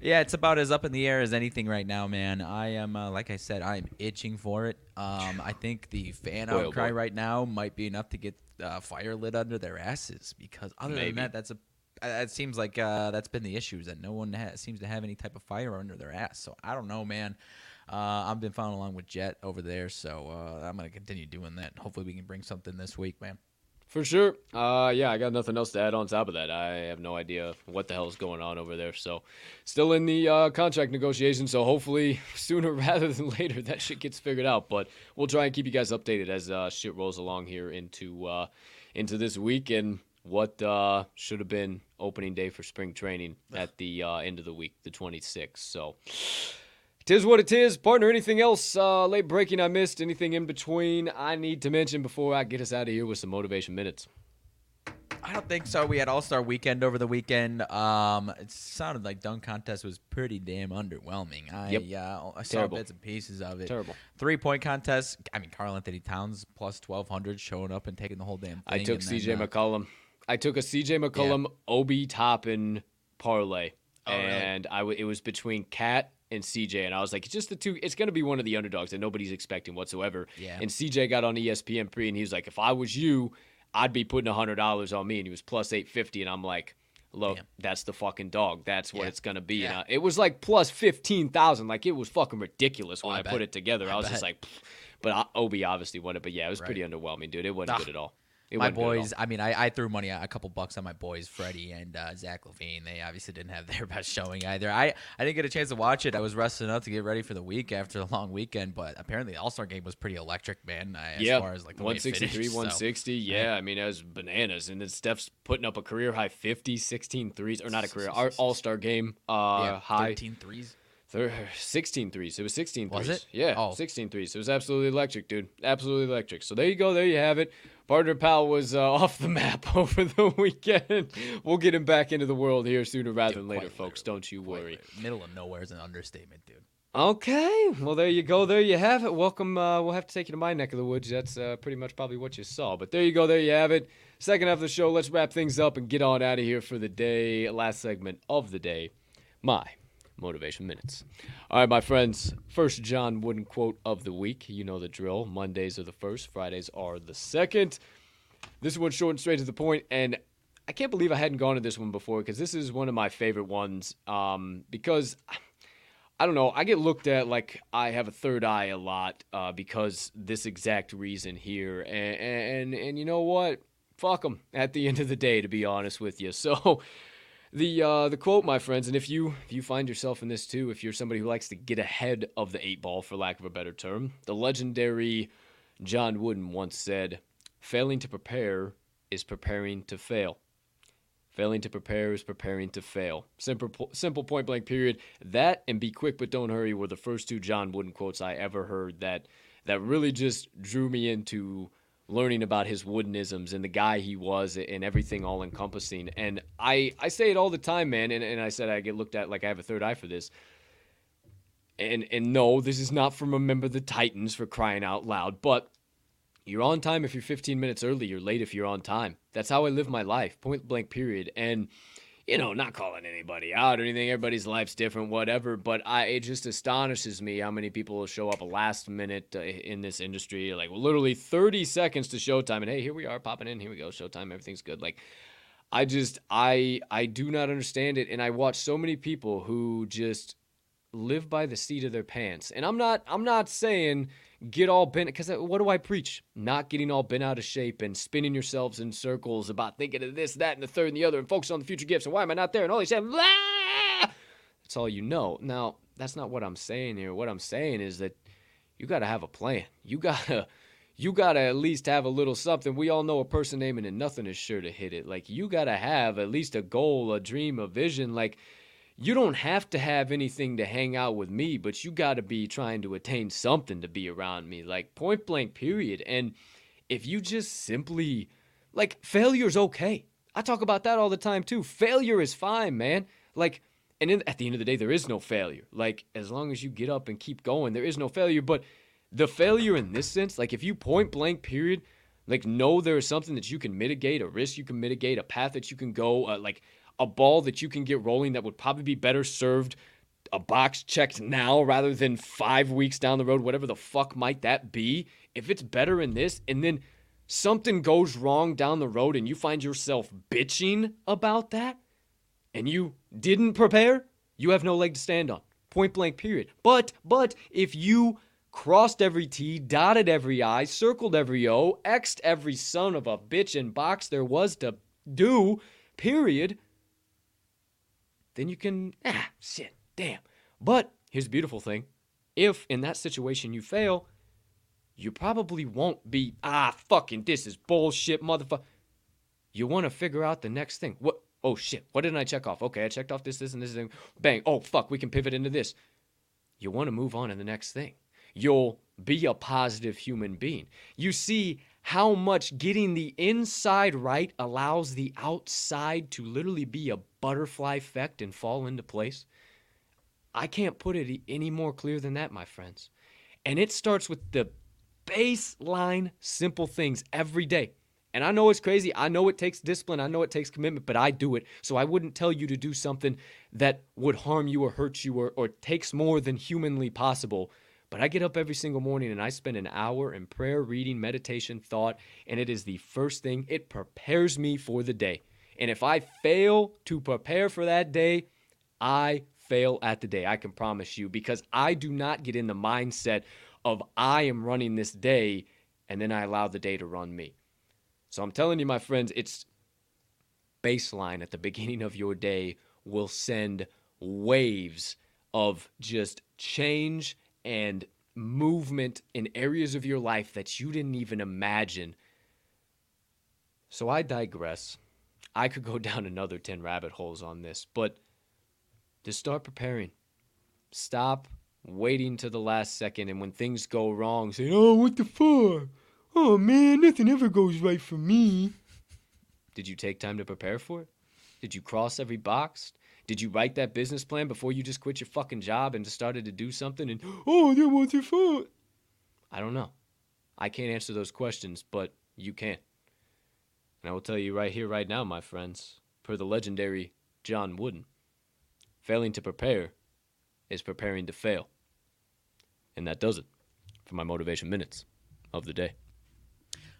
Yeah, it's about as up in the air as anything right now, man. I am, uh, like I said, I am itching for it. Um, I think the fan Boy, outcry boy. right now might be enough to get uh, fire lit under their asses. Because other Maybe. than that, that's a uh, it seems like uh, that's been the issue is that no one ha- seems to have any type of fire under their ass. So I don't know, man. Uh, I've been following along with Jet over there, so uh, I'm gonna continue doing that. Hopefully, we can bring something this week, man. For sure. Uh, yeah, I got nothing else to add on top of that. I have no idea what the hell is going on over there. So, still in the uh, contract negotiations. So, hopefully, sooner rather than later, that shit gets figured out. But we'll try and keep you guys updated as uh, shit rolls along here into uh, into this week and what uh, should have been opening day for spring training at the uh, end of the week, the 26th. So. Tis what it is, partner. Anything else uh, late breaking I missed? Anything in between I need to mention before I get us out of here with some motivation minutes? I don't think so. We had All Star Weekend over the weekend. Um, it sounded like dunk contest was pretty damn underwhelming. I Yep. yeah, I saw Terrible. bits and pieces of it. Terrible. Three point contest. I mean, Karl-Anthony Towns plus twelve hundred showing up and taking the whole damn thing. I took then, CJ uh, McCollum. I took a CJ McCollum Obi Toppin parlay, Oh, really? and I w- it was between Cat and CJ, and I was like, it's just the two. It's gonna be one of the underdogs that nobody's expecting whatsoever. Yeah. And CJ got on ESPN pre, and he was like, if I was you, I'd be putting hundred dollars on me, and he was plus eight fifty, and I'm like. Look, Yeah. that's the fucking dog. That's what Yeah. it's gonna be. Yeah. I- it was like plus fifteen thousand. Like it was fucking ridiculous when Oh, I I, put it together. I, I was just like, pfft. but Obi obviously won it. But yeah, it was Right. pretty underwhelming, dude. It wasn't Ah, good at all. It my wasn't good at all. boys, I mean, I, I threw money, a couple bucks on my boys, Freddie and uh, Zach LaVine. They obviously didn't have their best showing either. I, I didn't get a chance to watch it. I was resting up to get ready for the week after the long weekend, but apparently the All Star game was pretty electric, man. I- As yeah, far as like the way it 163, finished, so- 160. Yeah, I mean, that was bananas. And then Steph's putting up a career high 50, 16 threes, or not a career, All Star game uh, yeah, high 13 threes. 16 threes. It was 16 Was it? Yeah, Oh. 16 threes. It was absolutely electric, dude. Absolutely electric. So there you go. There you have it. Partner Pal was uh, off the map over the weekend. We'll get him back into the world here sooner rather than later, folks. literally. Don't you worry. Middle of nowhere is an understatement, dude. Okay, well there you go. There you have it. Welcome. Uh, we'll have to take you to my neck of the woods. That's uh, pretty much probably what you saw. But there you go. There you have it. Second half of the show. Let's wrap things up and get on out of here for the day. Last segment of the day. My motivation minutes. All right, my friends. First John Wooden quote of the week. You know the drill. Mondays are the first. Fridays are the second. This one's short and straight to the point, and I can't believe I hadn't gone to this one before because this is one of my favorite ones. Um, because I don't know. I get looked at like I have a third eye a lot uh, because this exact reason here, and, and and you know what? Fuck them. At the end of the day, to be honest with you. So The uh, the quote, my friends, and if you if you find yourself in this too, if you're somebody who likes to get ahead of the eight ball, for lack of a better term, the legendary John Wooden once said, "Failing to prepare is preparing to fail." Failing to prepare is preparing to fail. Simple, simple point blank period. That and be quick but don't hurry were the first two John Wooden quotes I ever heard that that really just drew me into learning about his woodenisms and the guy he was and everything all encompassing. And I, I say it all the time, man. And, and I said I get looked at like I have a third eye for this. And and no, this is not from a member of the Titans for crying out loud, but you're on time if you're 15 minutes early. You're late if you're on time. That's how I live my life, point blank, period. And, you know, not calling anybody out or anything. Everybody's life's different, whatever. But I, it just astonishes me how many people will show up last minute uh, in this industry, like literally 30 seconds to showtime. And hey, here we are popping in. Here we go. Showtime. Everything's good. Like, I just, I, I do not understand it. And I watch so many people who just live by the seat of their pants. And I'm not, I'm not saying get all bent because uh, what do I preach? Not getting all bent out of shape and spinning yourselves in circles about thinking of this, that, and the third and the other, and focus on the future gifts and why am I not there? And all these shit. That's all you know. Now, that's not what I'm saying here. What I'm saying is that you got to have a plan. You got to. You gotta at least have a little something. We all know a person aiming and nothing is sure to hit it. Like you gotta have at least a goal, a dream, a vision. Like you don't have to have anything to hang out with me, but you got to be trying to attain something to be around me, like point blank, period. And if you just simply, like, failure's okay. I talk about that all the time too. Failure is fine, man. Like, and in, at the end of the day, there is no failure. Like, as long as you get up and keep going, there is no failure. But the failure in this sense, like, if you point blank, period, like, know there is something that you can mitigate, a risk you can mitigate, a path that you can go, uh, like, a ball that you can get rolling that would probably be better served a box checked now rather than five weeks down the road, whatever the fuck might that be. If it's better in this, and then something goes wrong down the road and you find yourself bitching about that and you didn't prepare, you have no leg to stand on. Point blank, period. But, but if you crossed every T, dotted every I, circled every O, X'd every son of a bitch in box there was to do, period, then you can, ah, shit, damn. But here's the beautiful thing if in that situation you fail, you probably won't be, ah, fucking, this is bullshit, motherfucker. You want to figure out the next thing. What? Oh shit, what didn't I check off? Okay, I checked off this, this, and this thing. Bang. Oh fuck, we can pivot into this. You want to move on to the next thing. You'll be a positive human being. You see how much getting the inside right allows the outside to literally be a butterfly effect and fall into place? I can't put it any more clear than that, my friends. And it starts with the baseline simple things every day. And I know it's crazy. I know it takes discipline. I know it takes commitment, but I do it. So I wouldn't tell you to do something that would harm you or hurt you or, or takes more than humanly possible but I get up every single morning and I spend an hour in prayer, reading, meditation, thought, and it is the first thing. It prepares me for the day. And if I fail to prepare for that day, I fail at the day. I can promise you because I do not get in the mindset of I am running this day and then I allow the day to run me. So I'm telling you, my friends, it's baseline at the beginning of your day will send waves of just change and movement in areas of your life that you didn't even imagine. So I digress. I could go down another 10 rabbit holes on this, but just start preparing. Stop waiting to the last second and when things go wrong, say, Oh, what the fuck? Oh man, nothing ever goes right for me. Did you take time to prepare for it? Did you cross every box? Did you write that business plan before you just quit your fucking job and just started to do something and, oh, that was your fault? I don't know. I can't answer those questions, but you can. And I will tell you right here, right now, my friends, per the legendary John Wooden, failing to prepare is preparing to fail. And that does it for my motivation minutes of the day.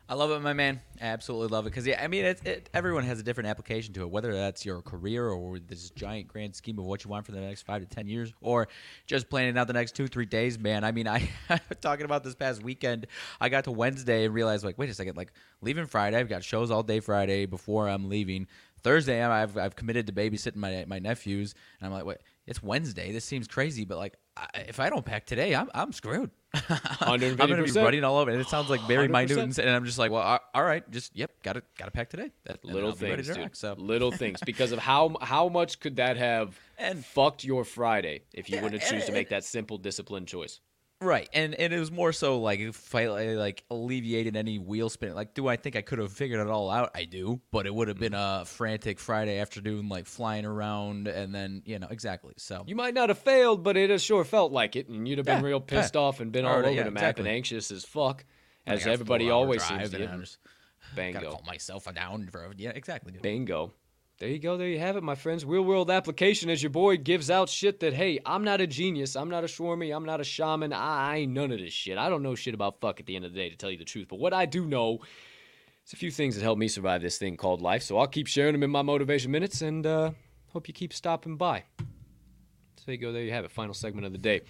I love it, my man. I absolutely love it because yeah, I mean, it, it, everyone has a different application to it. Whether that's your career or this giant grand scheme of what you want for the next five to ten years, or just planning out the next two three days, man. I mean, I talking about this past weekend. I got to Wednesday and realized like, wait a second, like leaving Friday. I've got shows all day Friday before I'm leaving. Thursday, I've I've committed to babysitting my my nephews, and I'm like, wait, it's Wednesday. This seems crazy, but like, if I don't pack today, I'm I'm screwed. I'm gonna be running all over, and it sounds like very 100%. minute, and I'm just like, well, all right, just yep, gotta gotta pack today. That, little I'll be ready things, to dude. rock, so Little things, because of how how much could that have And- fucked your Friday if you Yeah, wouldn't and choose to it- make that simple disciplined choice. Right, and and it was more so like if I like alleviated any wheel spin. Like, do I think I could have figured it all out? I do, but it would have been mm-hmm. a frantic Friday afternoon, like flying around, and then you know exactly. So You might not have failed, but it sure felt like it, and you'd have been Yeah, real pissed yeah. off and been all over yeah, the map exactly. and anxious as fuck, as everybody always seems to. I'm gotta calm myself down for yeah, exactly. Dude. Bingo. There you go. There you have it, my friends. Real world application as your boy gives out shit that, hey, I'm not a genius. I'm not a Schwarmy. I'm not a shaman. I, I ain't none of this shit. I don't know shit about fuck at the end of the day, to tell you the truth. But what I do know is a few things that helped me survive this thing called life. So I'll keep sharing them in my motivation minutes and uh, hope you keep stopping by. So there you go. There you have it. Final segment of the day.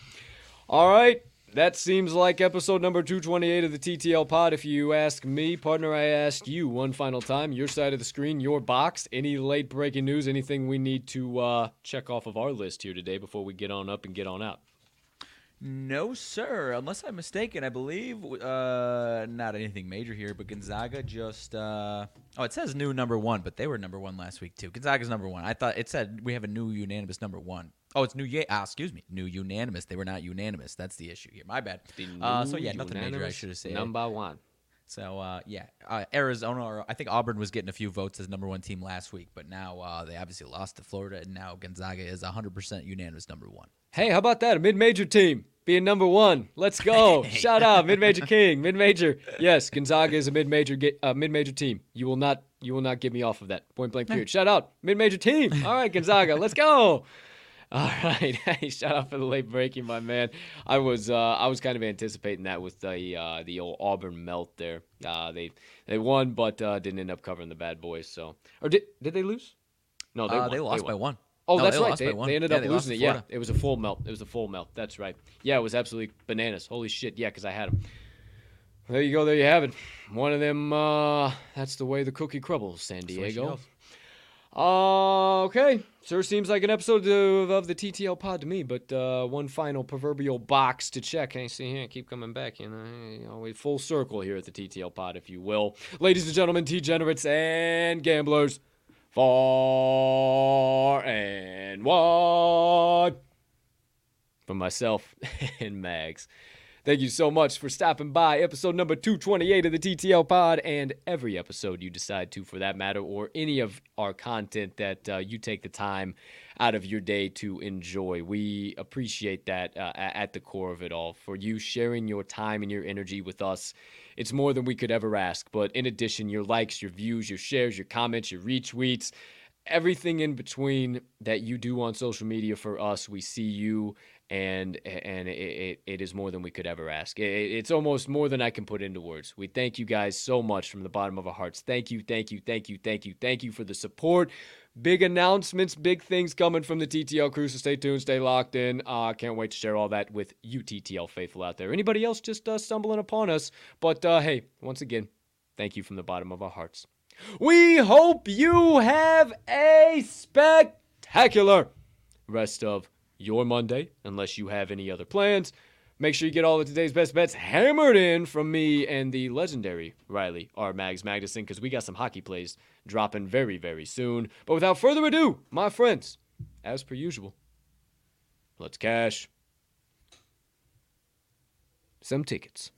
All right. That seems like episode number 228 of the TTL pod. If you ask me, partner, I ask you one final time your side of the screen, your box, any late breaking news, anything we need to uh, check off of our list here today before we get on up and get on out. No, sir. Unless I'm mistaken, I believe uh, not anything major here, but Gonzaga just. Uh, oh, it says new number one, but they were number one last week too. Gonzaga's number one. I thought it said we have a new unanimous number one. Oh, it's new. Yeah, ah, excuse me, new unanimous. They were not unanimous. That's the issue here. My bad. Uh, so yeah, nothing major. I should have said. Number one. So uh, yeah, uh, Arizona. Or I think Auburn was getting a few votes as number one team last week, but now uh, they obviously lost to Florida, and now Gonzaga is 100% unanimous number one. Hey, how about that? A mid-major team being number one. Let's go! Shout out, mid-major king, mid-major. Yes, Gonzaga is a mid-major ga- uh, mid-major team. You will not, you will not get me off of that. Point blank period. Shout out, mid-major team. All right, Gonzaga, let's go. All right, hey, shout out for the late breaking, my man. I was, uh, I was kind of anticipating that with the, uh, the old Auburn melt there. Uh, they, they won, but uh, didn't end up covering the bad boys. So, or did, did they lose? No, they Uh, they lost by won. one. Oh, No, that's they right. They, by they ended Yeah, up they losing it. Yeah, it was a full melt. It was a full melt. That's right. Yeah, it was absolutely bananas. Holy shit. Yeah, because I had them. There you go. There you have it. One of them. Uh, that's the way the cookie crumbles, San Diego. Okay. Sure seems like an episode of, of the TTL pod to me, but uh, one final proverbial box to check. Hey, see here, keep coming back. You know, always full circle here at the TTL pod, if you will. Ladies and gentlemen, degenerates and gamblers, far and wide. For myself and Mags. Thank you so much for stopping by episode number 228 of the TTL pod and every episode you decide to, for that matter, or any of our content that uh, you take the time out of your day to enjoy. We appreciate that uh, at the core of it all. For you sharing your time and your energy with us, it's more than we could ever ask. But in addition, your likes, your views, your shares, your comments, your retweets, everything in between that you do on social media for us, we see you and and it, it, is more than we could ever ask. It, it's almost more than I can put into words. We thank you guys so much from the bottom of our hearts. Thank you, thank you, thank you, thank you, thank you for the support. Big announcements, big things coming from the TTL crew. So stay tuned, stay locked in. Uh, can't wait to share all that with you, TTL faithful out there. Anybody else just uh, stumbling upon us? But uh, hey, once again, thank you from the bottom of our hearts. We hope you have a spectacular rest of your Monday, unless you have any other plans. Make sure you get all of today's best bets hammered in from me and the legendary Riley R. Mags Magnuson, because we got some hockey plays dropping very, very soon. But without further ado, my friends, as per usual, let's cash some tickets.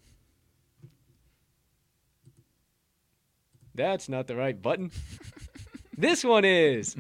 That's not the right button. this one is.